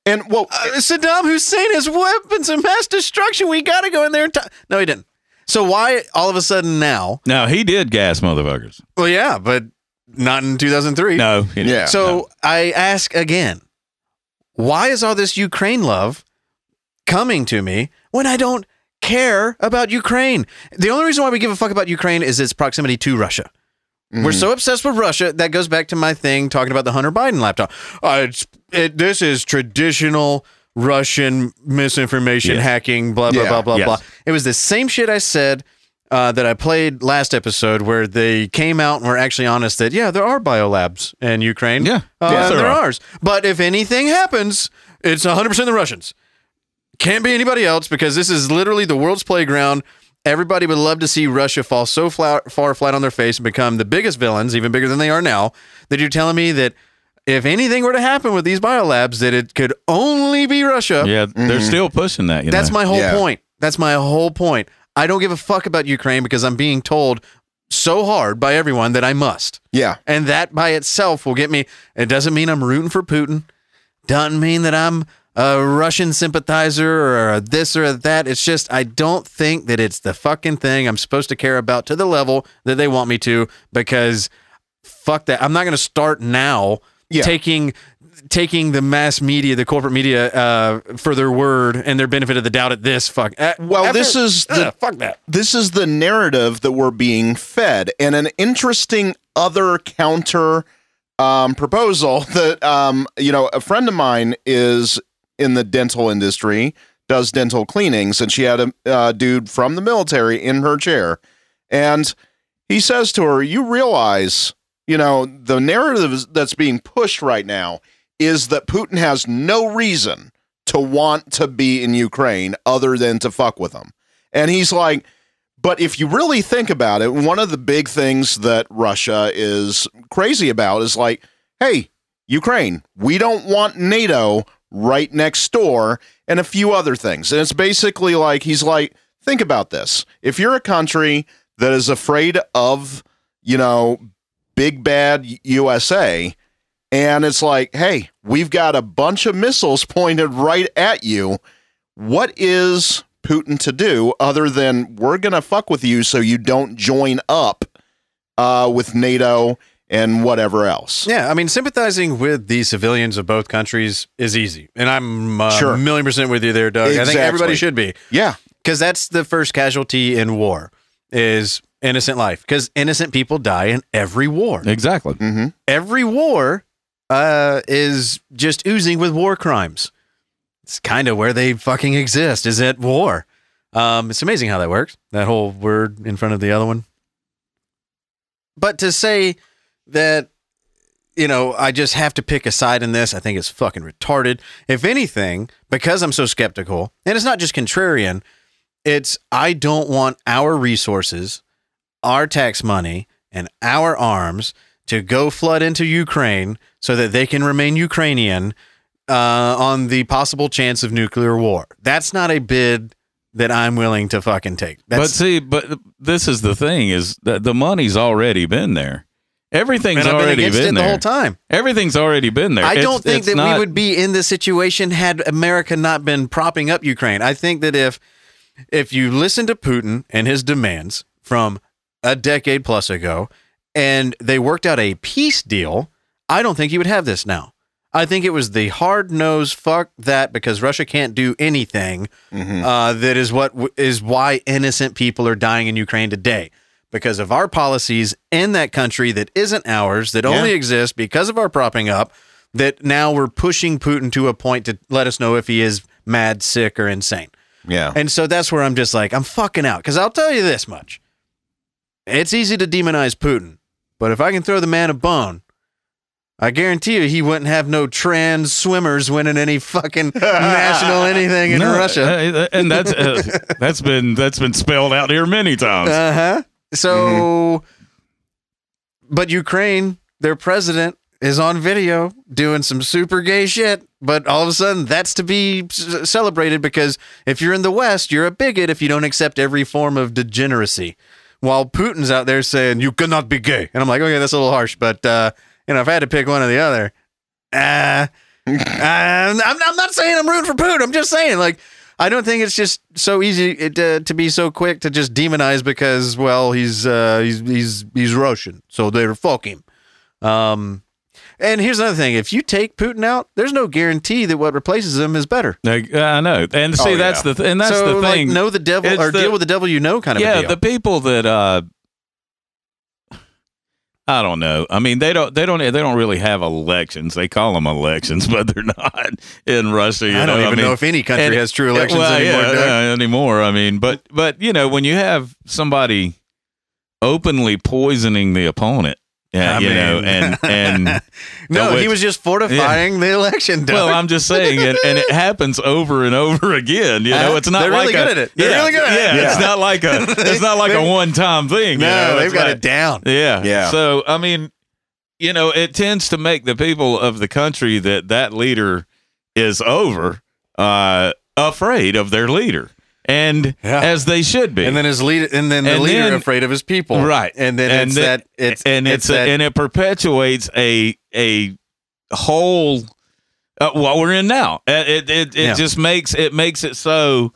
And well, Uh, Saddam Hussein has weapons of mass destruction. We got to go in there and t-. no, he didn't. So why all of a sudden now? No, he did gas motherfuckers. Well, yeah, but not in 2003. No, he didn't. Yeah. So I ask again, why is all this Ukraine love coming to me when I don't care about Ukraine? The only reason why we give a fuck about Ukraine is its proximity to Russia. We're so obsessed with Russia that goes back to my thing talking about the Hunter Biden laptop. Uh, it's, it, this is traditional Russian misinformation Yes. hacking, blah blah Yeah. blah blah Yes. blah. It was the same shit I said uh, that I played last episode, where they came out and were actually honest that yeah, there are biolabs in Ukraine. Yeah. uh, Yes, there there are. are. But if anything happens, it's 100 percent the Russians. Can't be anybody else because this is literally the world's playground. Everybody would love to see Russia fall so fla- far flat on their face and become the biggest villains, even bigger than they are now. That you're telling me that if anything were to happen with these biolabs, that it could only be Russia. yeah, they're still pushing that. You That's know? my whole Yeah. point. That's my whole point. I don't give a fuck about Ukraine because I'm being told so hard by everyone that I must. yeah. And that by itself will get me. It doesn't mean I'm rooting for Putin. Doesn't mean that I'm a Russian sympathizer or this or a that. It's just I don't think that it's the fucking thing I'm supposed to care about to the level that they want me to because fuck that. I'm not going to start now Yeah. taking taking the mass media, the corporate media uh, for their word and their benefit of the doubt at this fuck. Uh, Well, after- this is the Ugh, fuck that. this is the narrative that we're being fed and an interesting other counter um, proposal that um, you know a friend of mine is in the dental industry does dental cleanings and she had a uh, dude from the military in her chair and he says to her you realize you know the narrative that's being pushed right now is that putin has no reason to want to be in ukraine other than to fuck with them and he's like, but if you really think about it, one of the big things that Russia is crazy about is like, hey, Ukraine, we don't want NATO right next door, and a few other things. And it's basically like, he's like, think about this. If you're a country that is afraid of, you know, big bad USA, and it's like, hey, we've got a bunch of missiles pointed right at you. What is Putin to do other than we're going to fuck with you so you don't join up uh, with NATO and whatever else? Yeah, I mean, sympathizing with the civilians of both countries is easy, and I'm uh, Sure. a million percent with you there, Doug. I think everybody should be Yeah. because that's the first casualty in war is innocent life because innocent people die in every war. exactly. Mm-hmm. Every war uh, is just oozing with war crimes. It's kind of where they fucking exist is at war. Um, it's amazing how that works. That whole word in front of the other one. But to say that you know, I just have to pick a side in this. I think it's fucking retarded. If anything, because I'm so skeptical, and it's not just contrarian, it's I don't want our resources, our tax money, and our arms to go flood into Ukraine so that they can remain Ukrainian uh, on the possible chance of nuclear war. That's not a bid that I'm willing to fucking take. but see, but this is the thing: is that the money's already been there. Everything's been already against been it the there. whole time. Everything's already been there. I It's- don't think it's that not- we would be in this situation had America not been propping up Ukraine. I think that if if you listen to Putin and his demands from a decade plus ago and they worked out a peace deal, I don't think you would have this now. I think it was the hard nosed fuck that because Russia can't do anything. Uh, that is what w- is why innocent people are dying in Ukraine today because of our policies in that country that isn't ours, that only exists because of our propping up. That now we're pushing Putin to a point to let us know if he is mad, sick, or insane. Yeah. And so that's where I'm just like, I'm fucking out. Because I'll tell you this much it's easy to demonize Putin, but if I can throw the man a bone, I guarantee you he wouldn't have no trans swimmers winning any fucking national anything in No, Russia. uh, and that's uh, that's been that's been spelled out here many times. Uh huh. So, but Ukraine, their president is on video doing some super gay shit. But all of a sudden, that's to be celebrated because if you're in the West, you're a bigot if you don't accept every form of degeneracy. While Putin's out there saying you cannot be gay, and I'm like, okay, that's a little harsh, but uh, you know, if I had to pick one or the other, uh, I'm, I'm not saying I'm rooting for Putin. I'm just saying, like, I don't think it's just so easy it, uh, to be so quick to just demonize because, well, he's uh, he's he's he's Russian, so they're fuck him. Um, and here's another thing: if you take Putin out, there's no guarantee that what replaces him is better. Like, I know, and see, Oh, that's the th- and that's so, the like, thing. know the devil It's or the- deal with the devil you know, kind of. a yeah, the people that uh, I don't know. I mean, they don't they don't they don't really have elections. They call them elections, but they're not in Russia. You I don't know? even mean, know if any country and- has true elections well, anymore. yeah, yeah, anymore. I mean, but but you know, when you have somebody openly poisoning the opponent, yeah, I you know, and and no, which- he was just fortifying the election. Doug. well, I'm just saying, and, and it happens over and over again. You know, it's not They're like really a, good at it. They're yeah, really good at it. yeah, Yeah. it's not like a it's not like a one time thing. no, you know? they've It's got like- it down. Yeah. Yeah. So, I mean, you know, it tends to make the people of the country that that leader is over uh, afraid of their leader. And Yeah. as they should be. And then his leader, and then the And leader then- afraid of his people, Right. And then And it's then- that it's and it's, a, that, and it perpetuates a a whole uh, what we're in now. Uh, It it, it Yeah. just makes it makes it so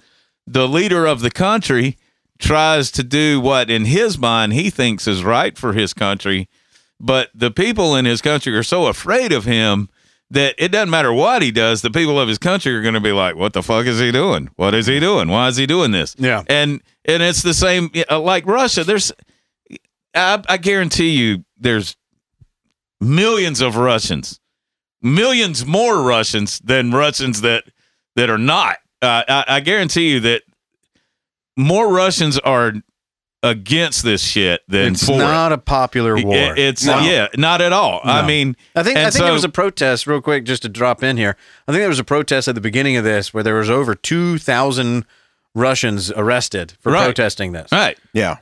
the leader of the country tries to do what in his mind he thinks is right for his country, but the people in his country are so afraid of him that it doesn't matter what he does. The people of his country are going to be like, "What the fuck is he doing? What is he doing? Why is he doing this?" Yeah. and and it's the same uh, like Russia. There's, I, I guarantee you, there's millions of Russians, millions more Russians than Russians that that are not. Uh, I, I guarantee you that more Russians are against this shit than it's for not a popular it. war. It- it's No. yeah, not at all. I mean, I think I and think there was a protest real quick just to drop in here. I think there was a protest at the beginning of this where there was over 2000 Russians arrested for Right. protesting this. right, Yeah.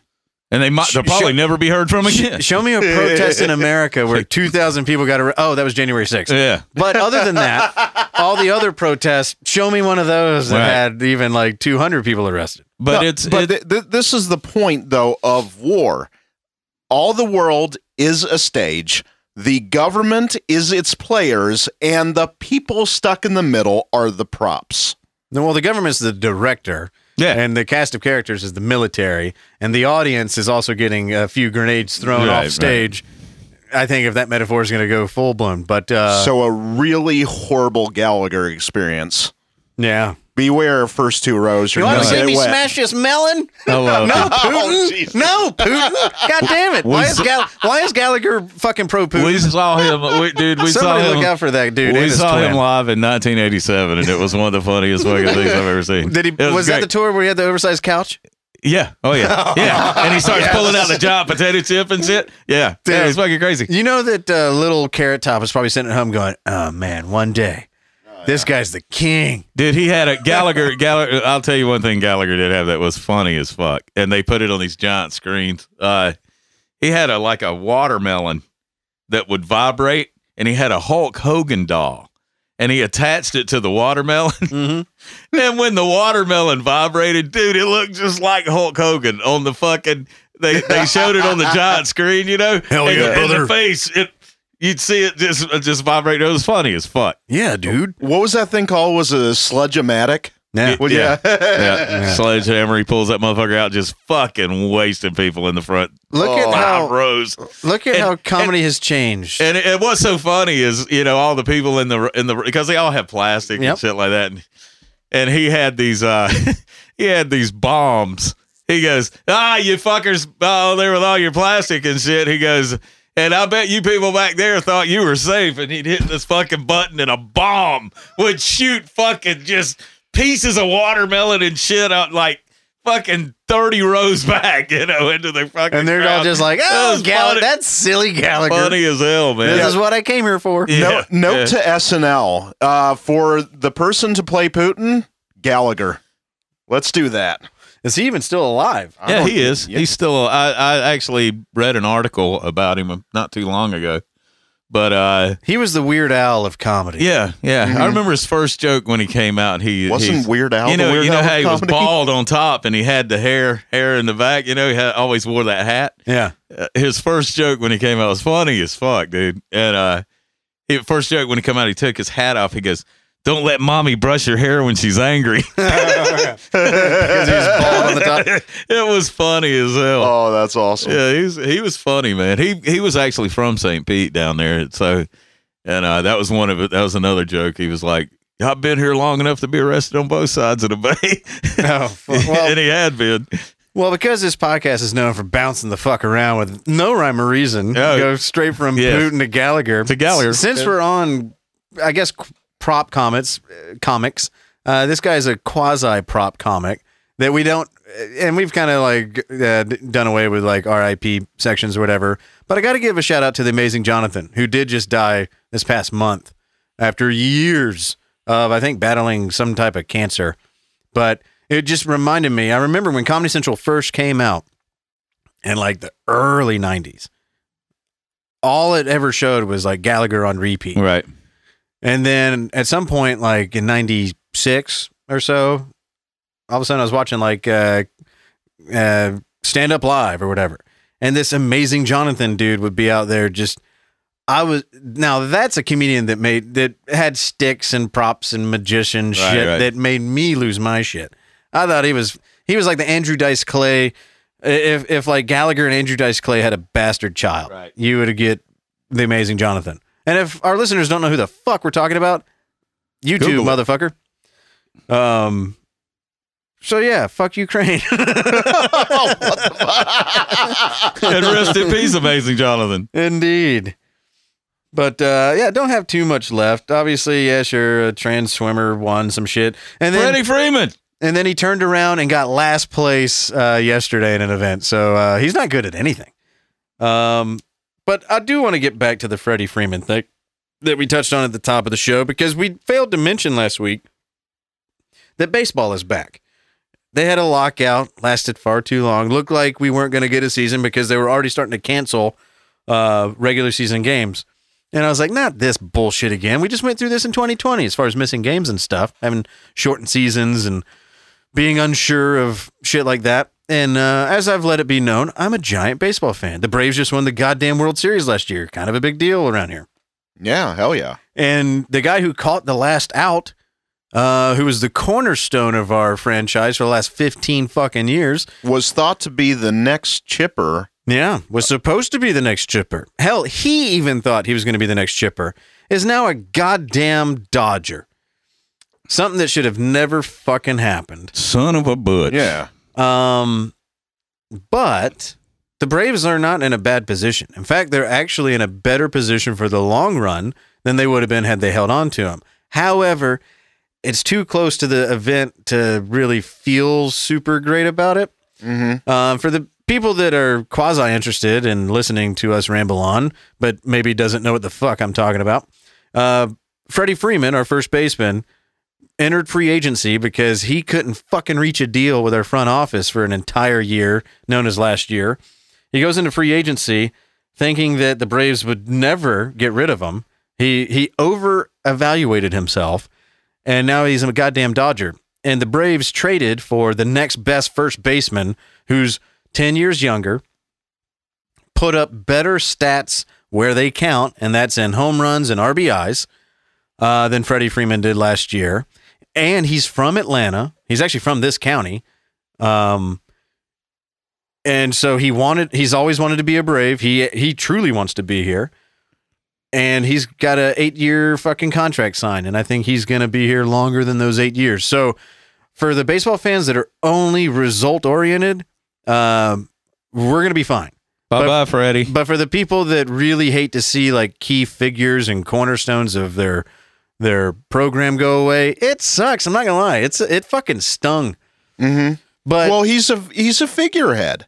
And they might they'll probably sh- never be heard from again. Show me a protest in America where 2000 people got arrested. Oh, that was January 6th. yeah, But other than that, all the other protests, show me one of those that Right. had even like 200 people arrested. but No, it's but it- th- th- this is the point though of war. All the world is a stage. The government is its players, and the people stuck in the middle are the props. No, well, the government's the director. Yeah. And the cast of characters is the military. And the audience is also getting a few grenades thrown Right, off stage. I think if that metaphor is going to go full blown. But uh, so a really horrible Gallagher experience. yeah. Beware of first two rows. You You're want to see me wet. smash this melon? Hello. No, Oh, Putin. Jesus. no, Putin. God damn it. Why is, Gal- why is Gallagher fucking pro Putin? we saw him, we, dude. We Somebody saw look out for that dude. we saw twin. him live in 1987, and it was one of the funniest fucking things I've ever seen. Did he? It Was, that the tour where he had the oversized couch? Yeah. Oh yeah. Yeah. And he starts pulling out the giant potato chip and shit. Yeah. Yeah. It's fucking crazy. You know that uh, little Carrot Top is probably sitting at home going, "Oh man, one day, this guy's the king." Dude, he had a Gallagher. Gallagher. I'll tell you one thing. Gallagher did have that was funny as fuck, and they put it on these giant screens. Uh, he had a like a watermelon that would vibrate, and he had a Hulk Hogan doll, and he attached it to the watermelon. Mm-hmm. and when the watermelon vibrated, dude, it looked just like Hulk Hogan on the fucking they they showed it on the giant screen, you know. Hell and, yeah, and brother. the face, it you'd see it just just vibrate. It was funny as fuck. Yeah, dude. What was that thing called? Was it a sledge-o-matic? Yeah. Well, Yeah. yeah. Yeah. Sledgehammer, he pulls that motherfucker out, just fucking wasting people in the front Look Oh. at how rows. look at And- how comedy has changed. And, and what's so funny is, you know, all the people in the in the because they all have plastic Yep. and shit like that, and, and he had these uh he had these bombs. He goes, ah, you fuckers, oh, there with all your plastic and shit. He goes, and I bet you people back there thought you were safe, and he'd hit this fucking button, and a bomb would shoot fucking just pieces of watermelon and shit out like fucking thirty rows back, you know, into the fucking. and they're all just like, That "Oh, was Gallagher, that's silly Gallagher. funny as hell, man. This is what I came here for." Yeah. Note, note yeah. to SNL uh, for the person to play Putin, Gallagher. Let's do that. Is he even still alive? I Yeah, he is. yeah. He's still. I, I actually read an article about him not too long ago. But uh, He was the Weird Al of comedy. yeah, yeah. I remember his first joke when he came out. He Wasn't Weird Al You know, the Weird you know Al how of he was bald on top and he had the hair hair in the back. You know, he had, always wore that hat. yeah. Uh, his first joke when he came out was funny as fuck, dude. And uh, his first joke when he came out, he took his hat off. He goes, "Don't let mommy brush your hair when she's angry." he's bald on the top. it was funny as hell. Oh, that's awesome. Yeah, he was he was funny, man. He he was actually from St. Pete down there, so and uh, that was one of it. That was another joke. He was like, "I've been here long enough to be arrested on both sides of the bay," Oh, well, and he had been. well, because this podcast is known for bouncing the fuck around with no rhyme or reason, Oh. go straight from Yes. Putin to Gallagher. To Gallagher. Since we're on, I guess prop comics, uh, comics. Uh, this guy's a quasi prop comic that we don't, and we've kind of like uh, done away with like RIP sections or whatever. But I got to give a shout out to the amazing Johnathan, who did just die this past month after years of, I think, battling some type of cancer. But it just reminded me. I remember when Comedy Central first came out in like the early '90s. All it ever showed was like Gallagher on repeat. Right. And then at some point, like in '96 or so, all of a sudden I was watching like uh, uh, Stand Up Live or whatever, and this amazing Johnathan dude would be out there just. I was now that's a comedian that made that had sticks and props and magician shit right. that made me lose my shit. I thought he was he was like the Andrew Dice Clay. If if like Gallagher and Andrew Dice Clay had a bastard child, Right. you would get the amazing Johnathan. And if our listeners don't know who the fuck we're talking about, you too, motherfucker. Um. So yeah, fuck Ukraine. And rest in peace, amazing Johnathan. Indeed. But uh, yeah, don't have too much left. Obviously, yes, you're a trans swimmer, won some shit, and then Freddie Freeman. and then he turned around and got last place uh, yesterday in an event. So uh, he's not good at anything. Um, but I do want to get back to the Freddie Freeman thing that we touched on at the top of the show because we failed to mention last week that baseball is back. They had a lockout, lasted far too long. Looked like we weren't going to get a season because they were already starting to cancel uh, regular season games. And I was like, not this bullshit again. We just went through this in 2020 as far as missing games and stuff, having shortened seasons and being unsure of shit like that. And uh, as I've let it be known, I'm a giant baseball fan. The Braves just won the goddamn World Series last year. Kind of a big deal around here. yeah, hell yeah. And the guy who caught the last out, uh, who was the cornerstone of our franchise for the last 15 fucking years, Was thought to be the next Chipper. yeah, was supposed to be the next Chipper. Hell, he even thought he was going to be the next Chipper, is now a goddamn Dodger. Something that should have never fucking happened. Son of a butch. Yeah. Um, but the Braves are not in a bad position. In fact, they're actually in a better position for the long run than they would have been had they held on to him. However, it's too close to the event to really feel super great about it. Mm-hmm. Um, for the people that are quasi interested in listening to us ramble on, but maybe doesn't know what the fuck I'm talking about, uh, Freddie Freeman, our first baseman, entered free agency because he couldn't fucking reach a deal with our front office for an entire year, known as last year. He goes into free agency thinking that the Braves would never get rid of him. He he over evaluated himself, and now he's a goddamn Dodger. And the Braves traded for the next best first baseman, who's 10 years younger, put up better stats where they count, and that's in home runs and RBIs, uh, than Freddie Freeman did last year. And he's from Atlanta. He's actually from this county. Um, and so he wanted he's always wanted to be a brave he he truly wants to be here and he's got a eight year fucking contract signed and i think he's going to be here longer than those eight years so for the baseball fans that are only result oriented um, we're going to be fine Bye bye, Freddie. but for the people that really hate to see like key figures and cornerstones of their their program go away it sucks i'm not gonna lie it's it fucking stung Mm-hmm. but well, he's a he's a figurehead.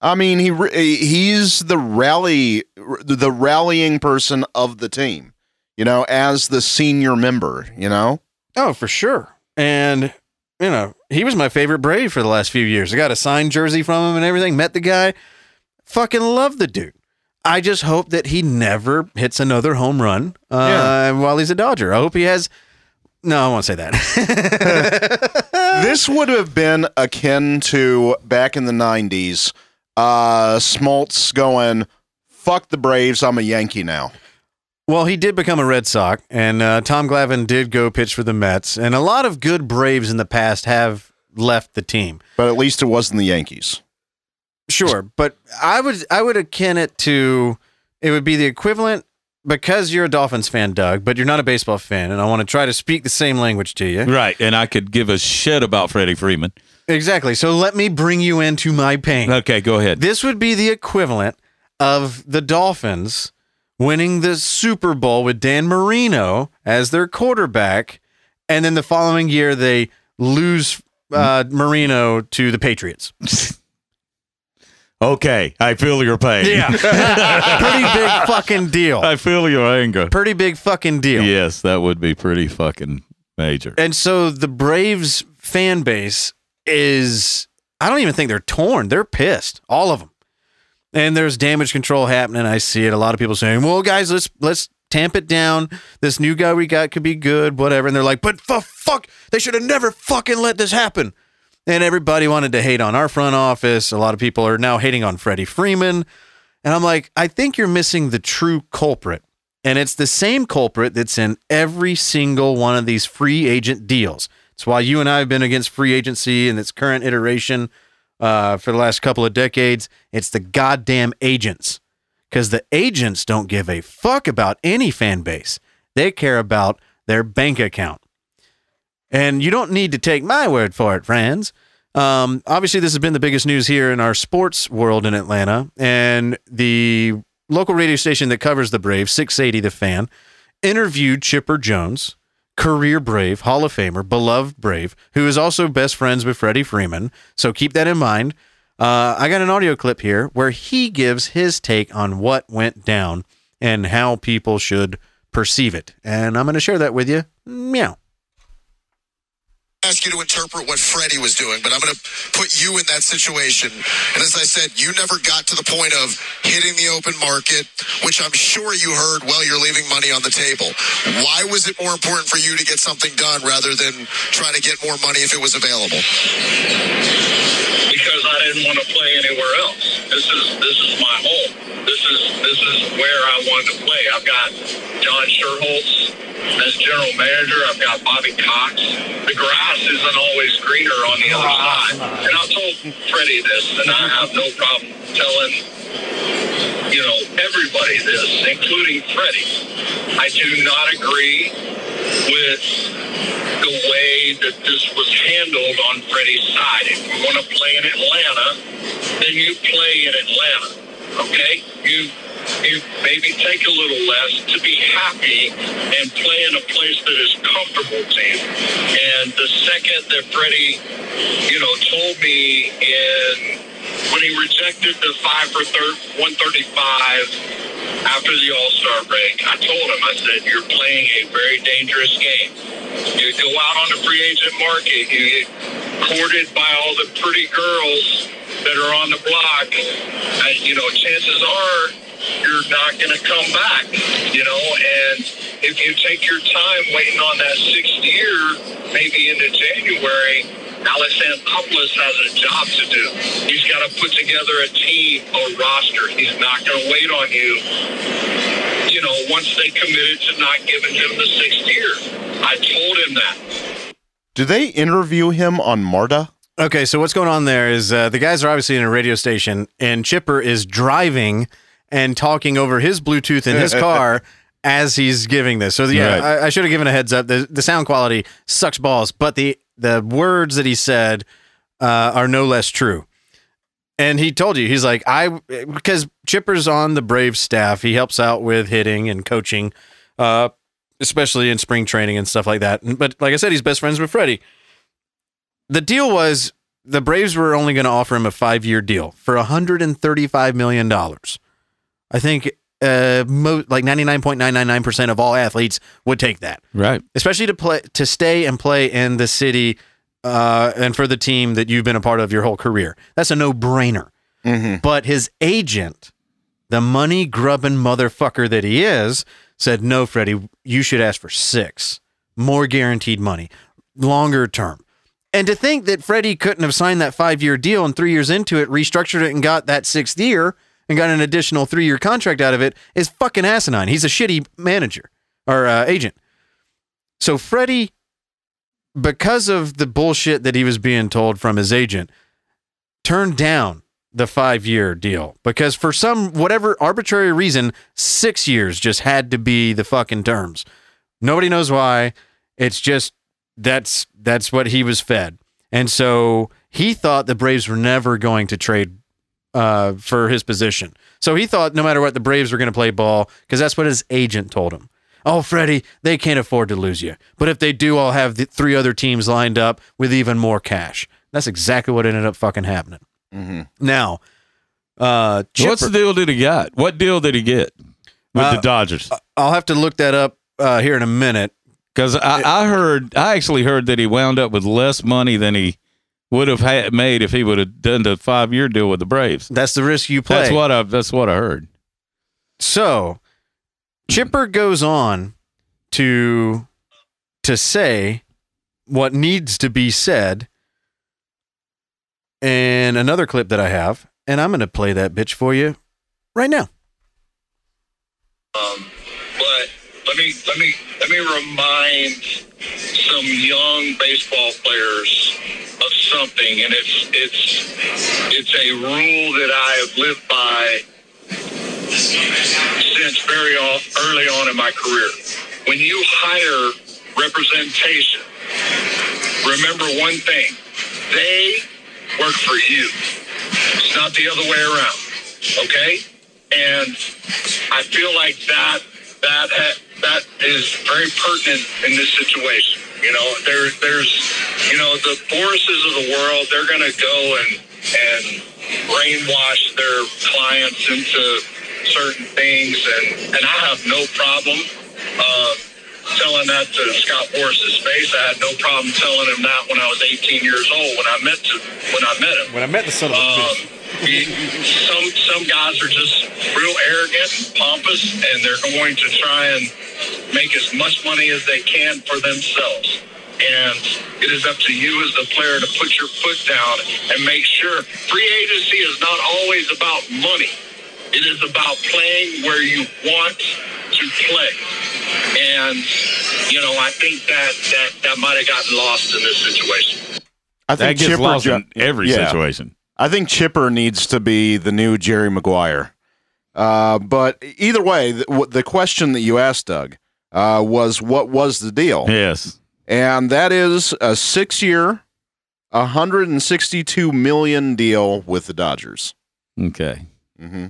I mean, he he's the rally the rallying person of the team. You know, as the senior member. You know. Oh, for sure. And you know, he was my favorite Brave for the last few years. I got a signed jersey from him and everything. Met the guy. Fucking love the dude. I just hope that he never hits another home run uh, Yeah. while he's a Dodger. I hope he has. No, I won't say that. this would have been akin to back in the '90s. Uh, Smoltz going, "Fuck the Braves, I'm a Yankee now." well, he did become a Red Sox, and uh, Tom Glavine did go pitch for the Mets, and a lot of good Braves in the past have left the team. But at least it wasn't the Yankees. Sure, but I would I would akin it to it would be the equivalent because you're a Dolphins fan, Doug, but you're not a baseball fan, and I want to try to speak the same language to you. Right, and I could give a shit about Freddie Freeman. Exactly. So let me bring you into my pain. Okay, go ahead. This would be the equivalent of the Dolphins winning the Super Bowl with Dan Marino as their quarterback, and then the following year they lose uh, Marino to the Patriots. Okay, I feel your pain. Yeah. pretty big fucking deal. I feel your anger. Pretty big fucking deal. Yes, that would be pretty fucking major. And so the Braves fan base is I don't even think they're torn. They're pissed. All of them. And there's damage control happening. I see it. A lot of people saying, "Well, guys, let's let's tamp it down. This new guy we got could be good, whatever." And they're like, "But for fuck, they should have never fucking let this happen." And everybody wanted to hate on our front office. A lot of people are now hating on Freddie Freeman. And I'm like, I think you're missing the true culprit. And it's the same culprit that's in every single one of these free agent deals. It's why you and I have been against free agency in its current iteration uh, for the last couple of decades. It's the goddamn agents. Because the agents don't give a fuck about any fan base, they care about their bank account. And you don't need to take my word for it, friends. Um, obviously, this has been the biggest news here in our sports world in Atlanta. And the local radio station that covers the Braves, 680 The Fan, interviewed Chipper Jones, career Brave, Hall of Famer, beloved Brave, who is also best friends with Freddie Freeman. So keep that in mind. Uh, I got an audio clip here where he gives his take on what went down and how people should perceive it. And I'm going to share that with you. Meow. Ask you to interpret what Freddie was doing, but I'm going to put you in that situation. And as I said, you never got to the point of hitting the open market, which I'm sure you heard while you're leaving money on the table. Why was it more important for you to get something done rather than trying to get more money if it was available? because I didn't want to play anywhere else. This is this is my home. This is this is where I wanted to play. I've got John Schuerholz as general manager. I've got Bobby Cox. The grass isn't always greener on the other side. And I told Freddie this, and I have no problem telling you know everybody this, including Freddie. I do not agree with the way that this was handled on Freddie's side. If you want to play in Atlanta, then you play in Atlanta. Okay? You you maybe take a little less to be happy and play in a place that is comfortable to you. And the second that Freddie, you know, told me in when he rejected the five for thir- 135 after the All Star break, I told him, I said, You're playing a very dangerous game. You go out on the free agent market, you get courted by all the pretty girls that are on the block. And, you know, chances are you're not going to come back, you know, and if you take your time waiting on that sixth year, maybe into January, Alex Anthopoulos has a job to do. He's got to put together a team, a roster. He's not going to wait on you. You know, once they committed to not giving him the sixth year, I told him that. Do they interview him on MARTA? Okay, so what's going on there is uh, the guys are obviously in a radio station, and Chipper is driving and talking over his Bluetooth in his car as he's giving this. So yeah, Right. I, I should have given a heads up. The, the sound quality sucks balls, but the the words that he said uh, are no less true. And he told you he's like I because Chipper's on the Braves staff. He helps out with hitting and coaching, uh, especially in spring training and stuff like that. But like I said, he's best friends with Freddie the deal was the Braves were only going to offer him a five year deal for $135 million. I think uh, mo- like 99.999% of all athletes would take that, Right. especially to play, to stay and play in the city uh, and for the team that you've been a part of your whole career. That's a no brainer. Mm-hmm. But his agent, the money grubbing motherfucker that he is, said, No, Freddie, you should ask for six. More guaranteed money, longer term. And to think that Freddie couldn't have signed that five year deal and three years into it, restructured it and got that sixth year and got an additional three year contract out of it is fucking asinine. He's a shitty manager or uh, agent. So Freddie, because of the bullshit that he was being told from his agent, turned down the five year deal because for some whatever arbitrary reason, six years just had to be the fucking terms. Nobody knows why. It's just that's that's what he was fed. And so he thought the Braves were never going to trade uh, for his position. So he thought no matter what, the Braves were going to play ball because that's what his agent told him. Oh, Freddie, they can't afford to lose you. But if they do, I'll have the three other teams lined up with even more cash. That's exactly what ended up fucking happening. Mm-hmm. Now, uh, Chipper, What's the deal did he got? What deal did he get with Uh, the Dodgers? I'll have to look that up uh, here in a minute. Because I, I heard, I actually heard that he wound up with less money than he would have had made if he would have done the five year deal with the Braves. That's the risk you play. That's what I. That's what I heard. So Chipper goes on to to say what needs to be said And another clip that I have, and I'm going to play that bitch for you right now. Um, but let me let me let me remind some young baseball players of something, and it's it's it's a rule that I have lived by since very early on in my career. When you hire representation, remember one thing: they work for you. It's not the other way around. Okay? And I feel like that that that is very pertinent in this situation. You know, there there's you know the Borases of the world. They're going to go and and brainwash their clients into certain things, and and I have no problem. Uh, Telling that to Scott Boras's face, I had no problem telling him that when I was 18 years old when I met to, when I met him. When I met the son of Um, he- some some guys are just real arrogant pompous, and they're going to try and make as much money as they can for themselves. And it is up to you as the player to put your foot down and make sure free agency is not always about money. It is about playing where you want to play. And you know, I think that that, that might have gotten lost in this situation. I That think gets Chipper lost ju- in every yeah. situation. I think Chipper needs to be the new Jerry Maguire. Uh, but either way, the, the question that you asked, Doug, uh, was what was the deal? Yes. And that is a six year, 162 million deal with the Dodgers. Okay. Mm-hmm.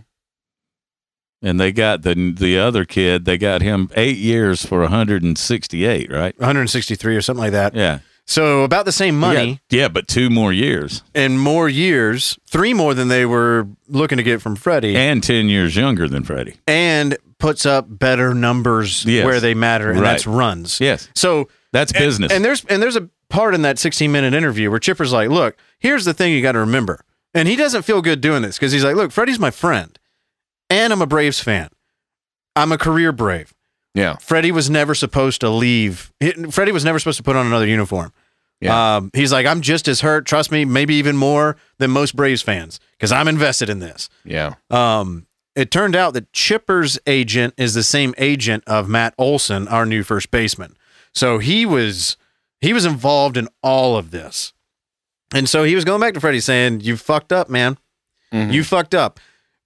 And they got the the other kid. They got him eight years for 168, right? 163 or something like that. Yeah. So about the same money Yeah, yeah, but two more years and more years, three more than they were looking to get from Freddie, and, and 10 years younger than Freddie. And puts up better numbers Yes. where they matter, and Right. that's runs. Yes. So That's and- business. And, there's and there's a part in that 16 minute interview where Chipper's like, "Look, here's the thing you got to remember," and he doesn't feel good doing this because he's like, "Look, Freddie's my friend, and I'm a Braves fan. I'm a career Brave. Yeah. Freddie was never supposed to leave. he- Freddie was never supposed to put on another uniform. Yeah. Um, he's like, I'm just as hurt, trust me, maybe even more than most Braves fans because I'm invested in this. Yeah. Um, it turned out that Chipper's agent is the same agent of Matt Olson, our new first baseman. So he was he was involved in all of this. And so he was going back to Freddie saying, You fucked up, man. Mhm. You fucked up.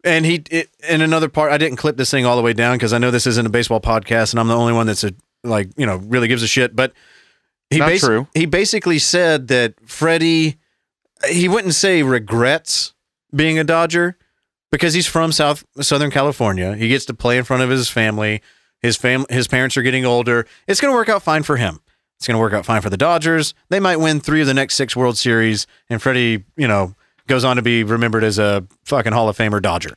And he, it, in another part, I didn't clip this thing all the way down because I know this isn't a baseball podcast and I'm the only one that's a, like, you know, really gives a shit. But he, Not basi- true. he basically said that Freddie, he wouldn't say regrets being a Dodger because he's from South Southern California. He gets to play in front of his family. His fam- his parents are getting older. It's going to work out fine for him. It's going to work out fine for the Dodgers. They might win three of the next six World Series, and Freddie, you know, goes on to be remembered as a fucking Hall of Famer Dodger.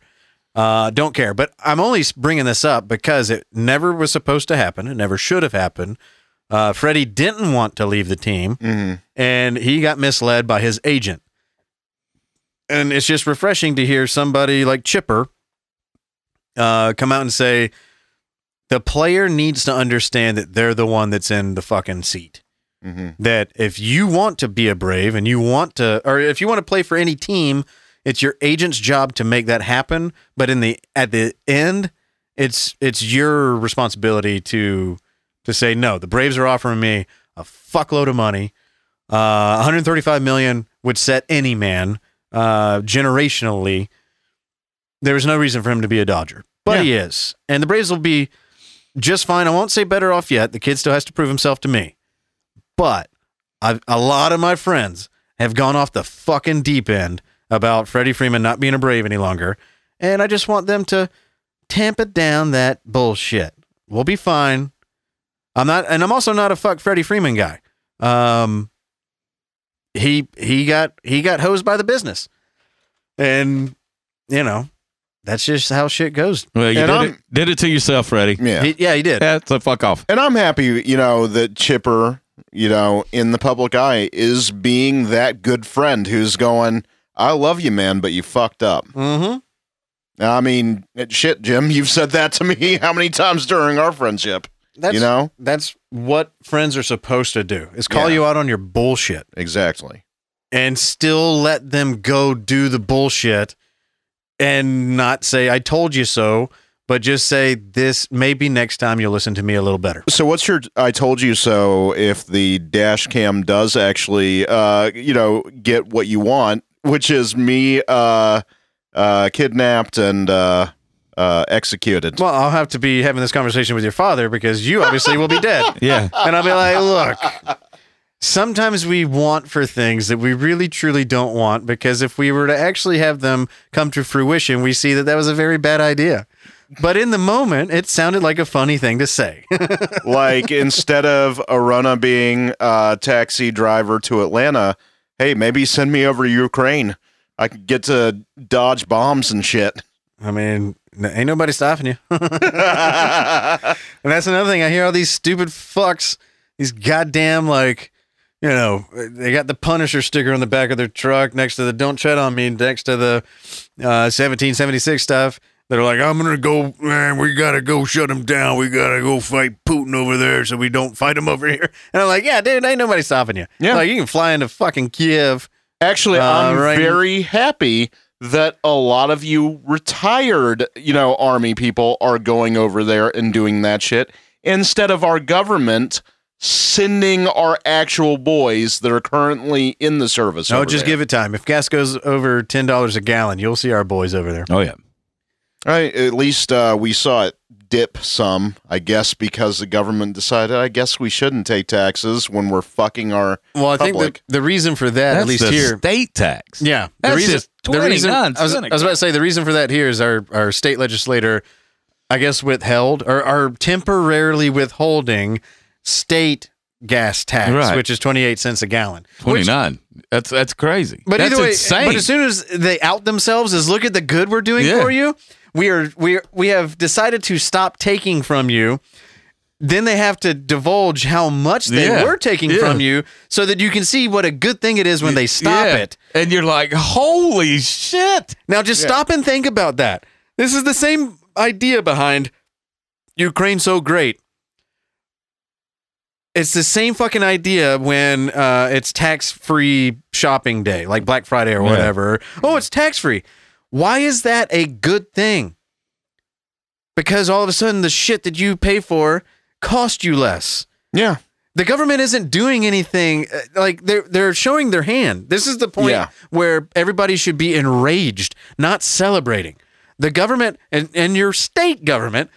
Uh, don't care, but I'm only bringing this up because it never was supposed to happen. It never should have happened. Uh, Freddie didn't want to leave the team, hmm and he got misled by his agent. And it's just refreshing to hear somebody like Chipper uh, come out and say the player needs to understand that they're the one that's in the fucking seat. Hmm That if you want to be a Brave and you want to, or if you want to play for any team, it's your agent's job to make that happen. But in the at the end, it's it's your responsibility to to say no. The Braves are offering me a fuckload of money. Uh, 135 million would set any man uh, generationally. There was no reason for him to be a Dodger, but he is, and the Braves will be just fine. I won't say better off yet. The kid still has to prove himself to me, but I've, a lot of my friends have gone off the fucking deep end about Freddie Freeman not being a Brave any longer, and I just want them to tamp it down that bullshit. We'll be fine. I'm not, and I'm also not a fuck Freddie Freeman guy. Um, he he got he got hosed by the business, and you know that's just how shit goes. Well, you And did it, did it to yourself, Freddie. Yeah. He- yeah, he did. Yeah, so fuck off. And I'm happy, you know, that Chipper, you know, in the public eye is being that good friend who's going, I love you, man, but you fucked up. Mm-hmm. I mean, shit, Jim, you've said that to me how many times during our friendship? That's you know? that's what friends are supposed to do is call Yeah. you out on your bullshit Exactly. and still let them go do the bullshit and not say I told you so, but just say this maybe next time you'll listen to me a little better. So what's your I told you so if the dash cam does actually uh you know get what you want, which is me uh uh kidnapped and uh uh executed. Well, I'll have to be having this conversation with your father because you obviously will be dead. Yeah. And I'll be like, look, sometimes we want for things that we really truly don't want because if we were to actually have them come to fruition, we see that that was a very bad idea. But in the moment, it sounded like a funny thing to say. like instead of Aruna being a taxi driver to Atlanta, hey, maybe send me over to Ukraine. I could get to dodge bombs and shit. I mean, ain't nobody stopping you. And that's another thing. I hear all these stupid fucks, these goddamn like, you know, they got the Punisher sticker on the back of their truck next to the "Don't Tread on Me" next to the uh, 1776 stuff. They're like, I'm gonna go, man. We gotta go shut him down. We gotta go fight Putin over there, so we don't fight him over here. And I'm like, yeah, dude, ain't nobody stopping you. Yeah. like you can fly into fucking Kiev. Actually, Uh, I'm right. very happy that a lot of you retired, you know, army people are going over there and doing that shit instead of our government sending our actual boys that are currently in the service. No, just there. give it time. If gas goes over ten dollars a gallon, you'll see our boys over there. Oh yeah. All right, at least uh, we saw it dip some, I guess, because the government decided. I guess we shouldn't take taxes when we're fucking our. Well, I think the, the reason for that, That's at least the here, state tax. Yeah, That's the reason, just the reason 29 I was, I was about to say the reason for that here is our our state legislator, I guess, withheld or are temporarily withholding state gas tax, Right. which is twenty eight cents a gallon. 29. Which- That's that's crazy. but that's either way, insane. but as soon as they out themselves as look at the good we're doing Yeah. for you, we are we we have decided to stop taking from you. Then they have to divulge how much they Yeah. were taking Yeah. from you, so that you can see what a good thing it is when they stop Yeah. it. and you're like, holy shit. Now just stop and think about that. This is the same idea behind Ukraine so great. It's the same fucking idea when uh, it's tax free shopping day, like Black Friday or whatever. Oh, it's tax free. Why is that a good thing? Because all of a sudden the shit that you pay for cost you less. Yeah. The government isn't doing anything uh, like they're they're showing their hand. This is the point Yeah. where everybody should be enraged, not celebrating. The government and, and your state government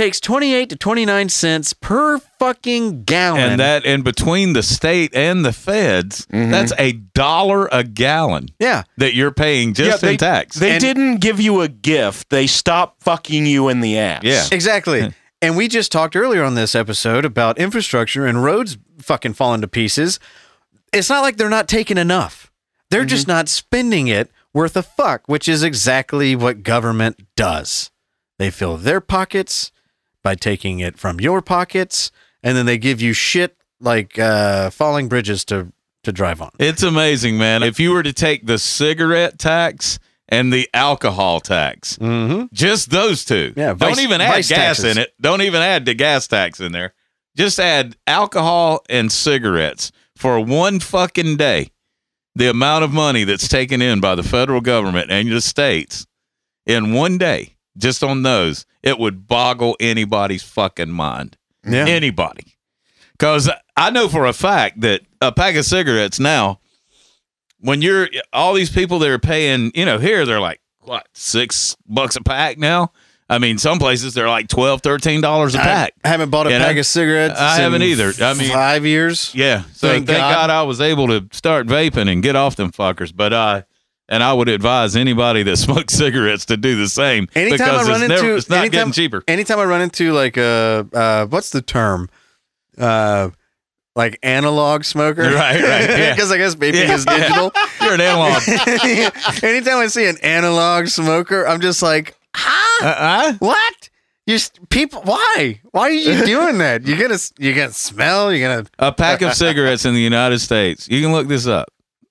takes 28 to 29 cents per fucking gallon. And that in between the state and the feds, Mm-hmm. that's a dollar a gallon yeah. that you're paying just they, in tax. They And- didn't give you a gift. They stopped fucking you in the ass. Yeah. Exactly. and we just talked earlier on this episode about infrastructure and roads fucking falling to pieces. It's not like they're not taking enough. They're just not spending it worth a fuck, which is exactly what government does. They fill their pockets by taking it from your pockets, and then they give you shit like uh, falling bridges to to drive on. It's amazing, man. If you were to take the cigarette tax and the alcohol tax, Mm-hmm. just those two, Yeah, don't even add gas taxes. in it. Don't even add the gas tax in there. Just add alcohol and cigarettes for one fucking day. The amount of money that's taken in by the federal government and the states in one day, just on those, it would boggle anybody's fucking mind. Yeah. Anybody. Because I know for a fact that a pack of cigarettes now, when you're all these people that are paying, you know, here they're like, what, six bucks a pack now? I mean, some places they're like 12 $13 a pack. I haven't bought a You know? pack of cigarettes. I in haven't either. I mean- five years. Yeah. So Thank thank, God. God. I was able to start vaping and get off them fuckers. But uh and I would advise anybody that smokes cigarettes to do the same. Anytime because I run it's, into, never, it's not anytime, getting cheaper. Anytime I run into like a, uh, what's the term? Uh, like analog smoker, Right, right, yeah. Because I guess vaping Yeah. is digital. You're an analog. Anytime I see an analog smoker, I'm just like, ah, uh-uh. what? You people? Why? Why are you doing that? You're gonna you're gonna smell. You're gonna A pack of cigarettes in the United States, you can look this up,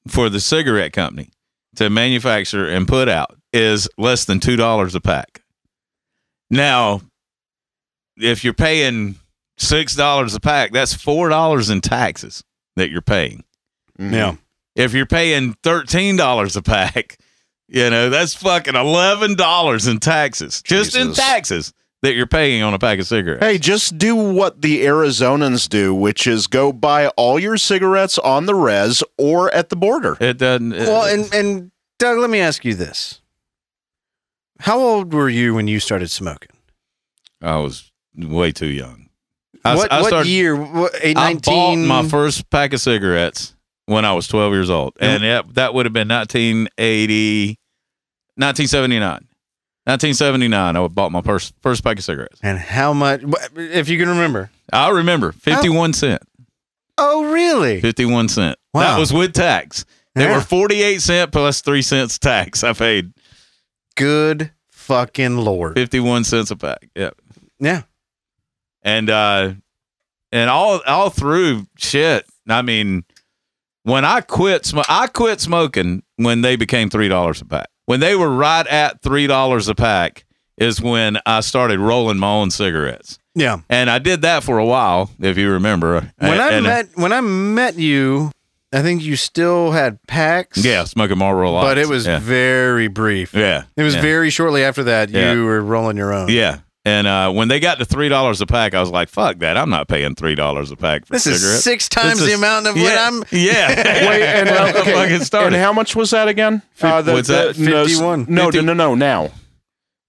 for the cigarette company to manufacture and put out is less than $2 a pack. Now, if you're paying $6 a pack, that's $4 in taxes that you're paying. Mm-hmm. yeah. If you're paying $13 a pack, you know, that's fucking $11 in taxes. Just in taxes that you're paying on a pack of cigarettes. Hey, just do what the Arizonans do, which is go buy all your cigarettes on the res or at the border. It doesn't. Well, and and Doug, let me ask you this: How old were you when you started smoking? I was way too young. I, what I what started, year? What, eight, I bought my first pack of cigarettes when I was 12 years old. And that, that would have been 1980, 1979. 1979, I bought my first, first pack of cigarettes. and how much? If you can remember. I remember 51 cent. Oh, really? 51 cent. Wow. That was with tax. They Yeah. were 48 cent plus 3 cents tax. I paid Good fucking lord. 51 cents a pack. Yeah. Yeah. and uh and all all through shit i mean when i quit sm- i quit smoking when they became three dollars a pack when they were right at three dollars a pack is when i started rolling my own cigarettes Yeah. and i did that for a while if you remember When I And- met when I met you, I think you still had packs. yeah smoking marlboro lights But it was yeah very brief. yeah It was yeah. very shortly after that Yeah. you were rolling your own. yeah and uh, when they got to three dollars a pack, I was like, "Fuck that! I'm not paying three dollars a pack for This cigarettes." is six times This the is- amount of yeah, what I'm. Yeah. Wait, and, When I okay, fucking started. and how much was that again? Uh, What's that? no, 51. No, 50 no, no, no. Now,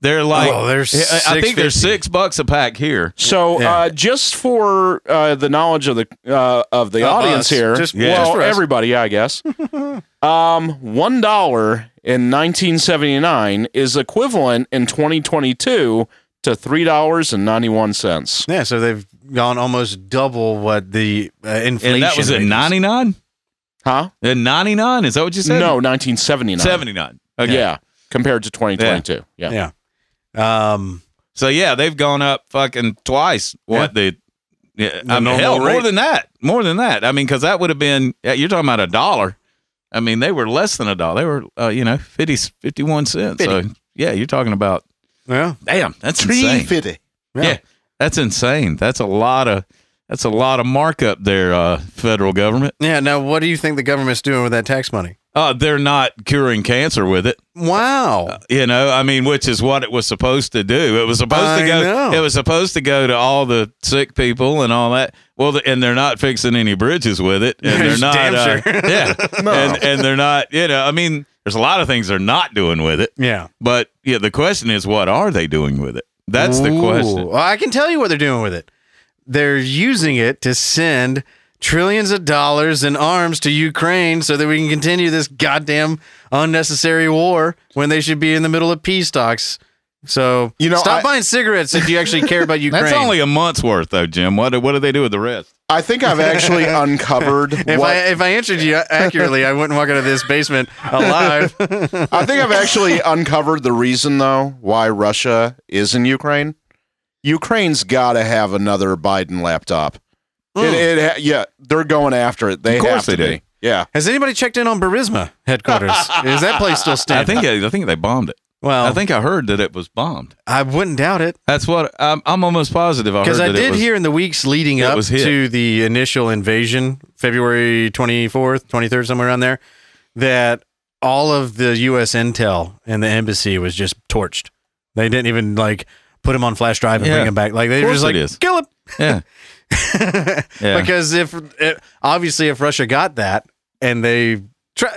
They're like, Oh, they're I I think they're six bucks a pack here. so Yeah. uh, just for uh, the knowledge of the uh, of the Of audience us. here, Just- Yeah. well, just for everybody, I guess. um, one dollar in 1979 is equivalent in 2022 to three dollars and ninety one cents. Yeah, so they've gone almost double what the uh, inflation. And that was rate at is. 99? Huh? At 99? Is that what you said? No, 1979. 79. Okay. Yeah, compared to 2022. Yeah. Yeah. Um. So, yeah, they've gone up fucking twice what the. Yeah, The I mean, normal hell, more than that. More than that. I mean, because that would have been, you're talking about a dollar. I mean, they were less than a dollar. They were, uh, you know, 50, 51 cents. So, yeah, you're talking about, Yeah. damn, that's insane. fifty. Yeah. That's insane. That's a lot of That's a lot of markup there, uh, federal government. Yeah. Now, what do you think the government's doing with that tax money? Uh, they're not curing cancer with it. Wow. You know, I mean, which is what it was supposed to do. It was supposed I to go. know. It was supposed to go to all the sick people and all that. Well, the, and they're not fixing any bridges with it, and they're not. Damn uh, sure. yeah, and and they're not. You know, I mean, there's a lot of things they're not doing with it. yeah. But yeah, the question is, what are they doing with it? That's the Ooh. question. Well, I can tell you what they're doing with it. They're using it to send trillions of dollars in arms to Ukraine so that we can continue this goddamn unnecessary war when they should be in the middle of peace talks. So You know, stop I- buying cigarettes if you actually care about Ukraine. That's only a month's worth, though, Jim. What what do they do with the rest? I think I've actually uncovered if what I if I answered you accurately, I wouldn't walk out of this basement alive. I think I've actually uncovered the reason though why Russia is in Ukraine. Ukraine's got to have another Biden laptop. It, it yeah, they're going after it. They Of course have to they be. do. Yeah. Has anybody checked in on Burisma headquarters? Is that place still standing? I standing? think I think they bombed it. Well, I think I heard that it was bombed. I wouldn't doubt it. That's what I'm, I'm almost positive. I Because I did was- hear in the weeks leading up to the initial invasion, February 24th, 23rd, somewhere around there, that all of the U.S. intel and the embassy was just torched. They didn't even like put him on flash drive and Yeah. bring him back. Like they were just like, kill him. Yeah. Yeah. Because if it, obviously if Russia got that and they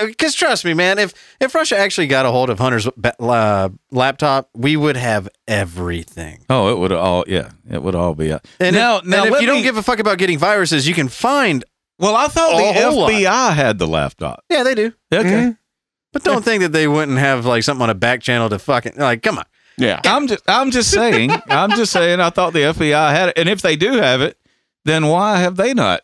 because trust me, man, if if Russia actually got a hold of Hunter's ba- uh, laptop, we would have everything. Oh, it would all. Yeah, it would all be. out. And now, if, now and if let you don't give a fuck about getting viruses, you can find. Well, I thought the whole lot. FBI had the laptop. Yeah, they do. Okay. But don't think that they wouldn't have like something on a back channel to fucking like. Come on. Yeah. I'm just. I'm just saying. I'm just saying. I thought the FBI had it, and if they do have it, then why have they not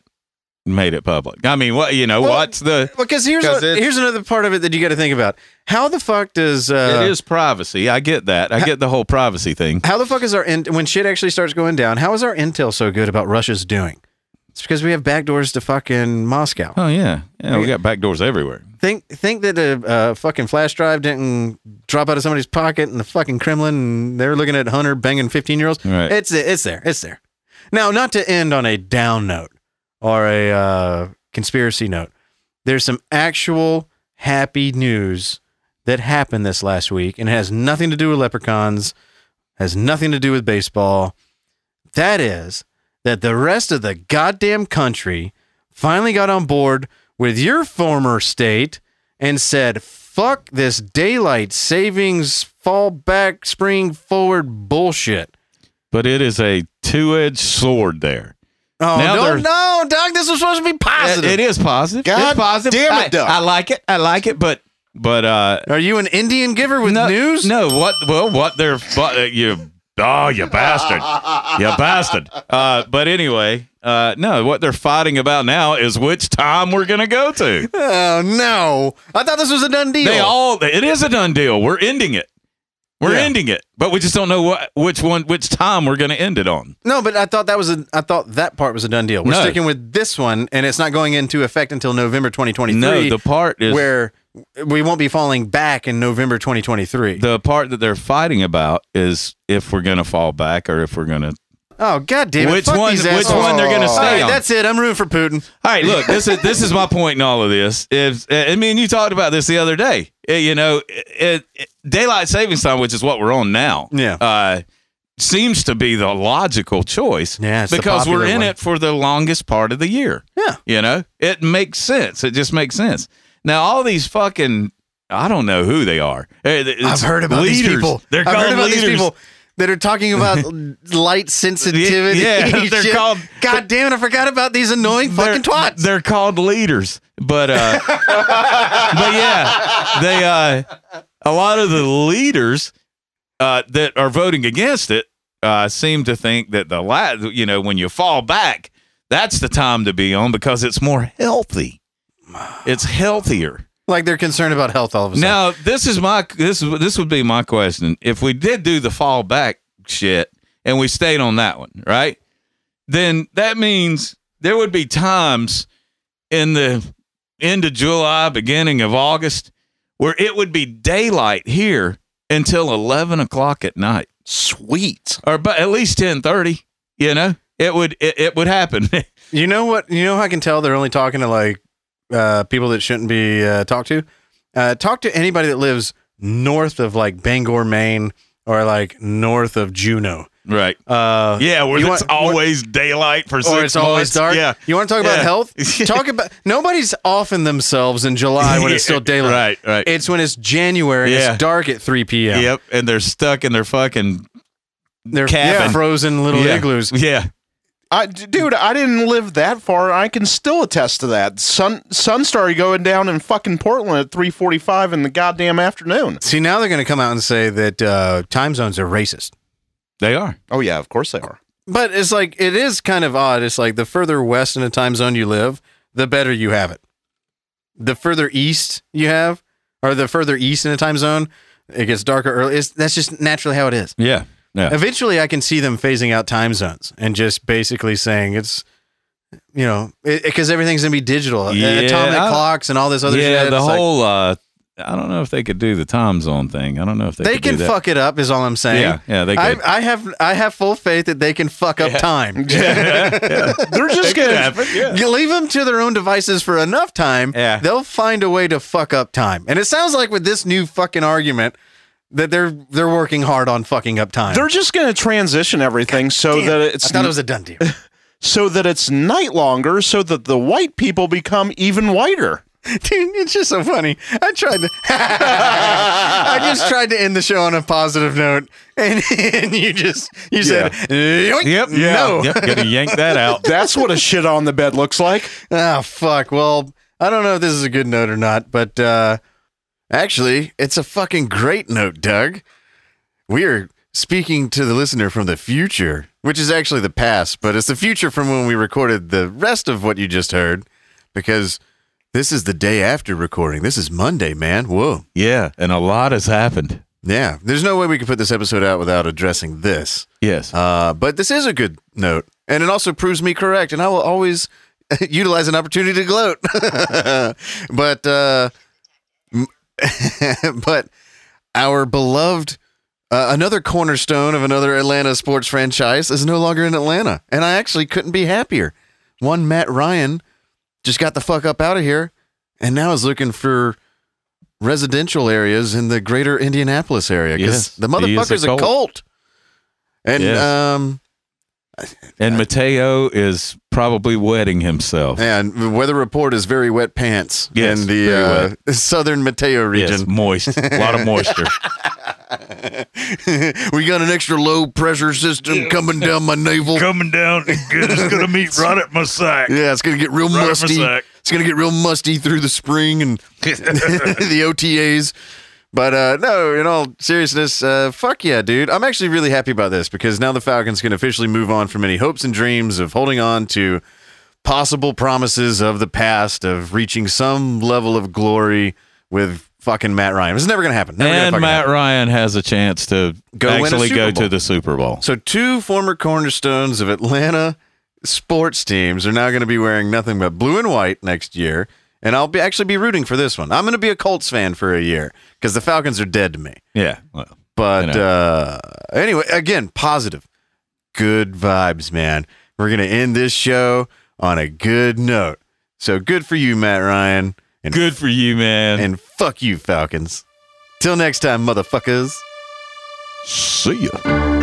made it public? I mean, what you know? Well, what's the? Because here's 'Cause a, here's another part of it that you got to think about. How the fuck does uh, it is privacy. I get that. I get the whole privacy thing. How the fuck is our in- when shit actually starts going down? How is our intel so good about Russia's doing? It's because we have backdoors to fucking Moscow. Oh yeah, yeah. We got back doors everywhere. Think think that a uh, fucking flash drive didn't drop out of somebody's pocket in the fucking Kremlin, and they're looking at Hunter banging fifteen year olds. Right. It's it's there. It's there. Now, not to end on a down note or a uh, conspiracy note. There's some actual happy news that happened this last week, and it has nothing to do with leprechauns, has nothing to do with baseball. That is that the rest of the goddamn country finally got on board with your former state and said, fuck this daylight savings fall back, spring forward bullshit. But it is a two-edged sword there. Oh, Now no, no, Doug, this was supposed to be positive. It is positive. God it's positive. damn it, I- Doug. I, like it. I like it. But but uh, Are you an Indian giver with no, news? No. What? Well, what they're uh, you. Oh, you bastard! you bastard! Uh, but anyway, uh, no. What they're fighting about now is which time we're gonna go to. Oh, no. I thought this was a done deal. They all. It is a done deal. We're ending it. We're Yeah. ending it, but we just don't know what which one which time we're gonna end it on. no, but I thought that was a. I thought that part was a done deal. We're No. sticking with this one, and it's not going into effect until November 2023. No, the part is where we won't be falling back in November 2023. the part that they're fighting about is if we're gonna fall back or if we're gonna. Oh, god damn it! Which Fuck one? These Which assholes. one they're gonna stay right, on? that's it. I'm rooting for Putin. All right, look, this is this is my point in all of this. Is I mean, you talked about this the other day. Eh, you know, it, it- daylight savings time, which is what we're on now. Yeah. uh, seems to be the logical choice. Yeah, it's the because we're in one. it for the longest part of the year. Yeah. you know, it makes sense. It just makes sense. Now, all these fucking. I don't know who they are. Eh, it's I've heard about leaders. these people. They're I've heard about leaders. these people that are talking about light sensitivity. Yeah, they're shit. called- God damn it! I forgot about these annoying fucking twats. They're called leaders, but uh, but yeah, they uh, a lot of the leaders uh, that are voting against it uh, seem to think that the la- you know when you fall back, that's the time to be on because it's more healthy. It's healthier. Like they're concerned about health all of a sudden. Now, this is my this is this would be my question. If we did do the fall back shit and we stayed on that one, right? Then that means there would be times in the end of July, beginning of August, where it would be daylight here until eleven o'clock at night, Sweet. or but at least ten thirty. You know, it would it, it would happen. You know what? You know how I can tell they're only talking to like uh, people that shouldn't be uh, talked to. Uh, talk to anybody that lives north of like Bangor, Maine, or like north of Juneau. right. Uh, Yeah, where it's want- always daylight for six or it's always dark. Yeah. You want to talk about health? Talk about nobody's offing themselves in July when it's still daylight. Right, right. It's when it's January Yeah. it's dark at 3 p.m. Yep. And they're stuck in their fucking They're Cabin. frozen little yeah. igloos. Yeah. I, d- dude, I didn't live that far. I can still attest to that. Sun sun started going down in fucking Portland at three forty five in the goddamn afternoon. See, now they're going to come out and say that uh, time zones are racist. They are. Oh yeah, of course they are. But it's like it is kind of odd. It's like the further west in a time zone you live, the better you have it. The further east you have, or the further east in a time zone, it gets darker early. It's, that's just naturally how it is. Yeah. Yeah. Eventually, I can see them phasing out time zones and just basically saying it's, you know, because everything's gonna be digital, Yeah, atomic I- clocks and all this other yeah, shit. the It's like, whole uh I don't know if they could do the time zone thing. I don't know if they, they can do that. fuck it up. Is all I'm saying. Yeah, yeah, they I, could. I have I have full faith that they can fuck up time. They're just gonna happen, yeah. You leave them to their own devices for enough time, Yeah. they'll find a way to fuck up time. And it sounds like with this new fucking argument that they're they're working hard on fucking up time. they're just gonna transition everything so Damn, that I it's thought it was a done deal. so that it's night longer, so that the white people become even whiter. Dude, it's just so funny. I tried to I just tried to end the show on a positive note and, and you just you said "Yoink." Yep. Yeah. no. Yep. Gotta yank that out. That's what a shit on the bed looks like. Oh fuck. Well, I don't know if this is a good note or not, but uh actually, it's a fucking great note, Doug. We are speaking to the listener from the future, which is actually the past, but it's the future from when we recorded the rest of what you just heard because this is the day after recording. This is Monday, man. Whoa. Yeah. And a lot has happened. Yeah. There's no way we could put this episode out without addressing this. Yes. Uh, but this is a good note, and it also proves me correct, and I will always utilize an opportunity to gloat. but uh, but our beloved uh, another cornerstone of another Atlanta sports franchise is no longer in Atlanta, and I actually couldn't be happier. One Matt Ryan just got the fuck up out of here, and now is looking for residential areas in the greater Indianapolis area because Yes, the a motherfucker's a Colt. Colt. And Yes. um, and Mateo is probably wetting himself. and the weather report is very wet pants Yes, in the uh, southern Mateo Yes, region. moist. A lot of moisture. we got an extra low pressure system coming down my navel. Coming down. It's gonna meet right at my sack. Yeah, it's gonna get real Right musty. sack. It's gonna get real musty through the spring and the OTAs. But uh, no, in all seriousness, uh, fuck yeah, dude. I'm actually really happy about this because now the Falcons can officially move on from any hopes and dreams of holding on to possible promises of the past of reaching some level of glory with fucking Matt Ryan. It's never gonna happen. Never and Matt happen. Ryan has a chance to Go actually go to the Super Bowl. So two former cornerstones of Atlanta sports teams are now going to be wearing nothing but blue and white next year, and I'll be actually be rooting for this one. I'm going to be a Colts fan for a year because the Falcons are dead to me. Yeah. Well, But know. uh, anyway, again, positive, good vibes, man. We're going to end this show on a good note. So good for you, Matt Ryan, and good for you, man. and fuck you, Falcons. Till next time, motherfuckers. see ya.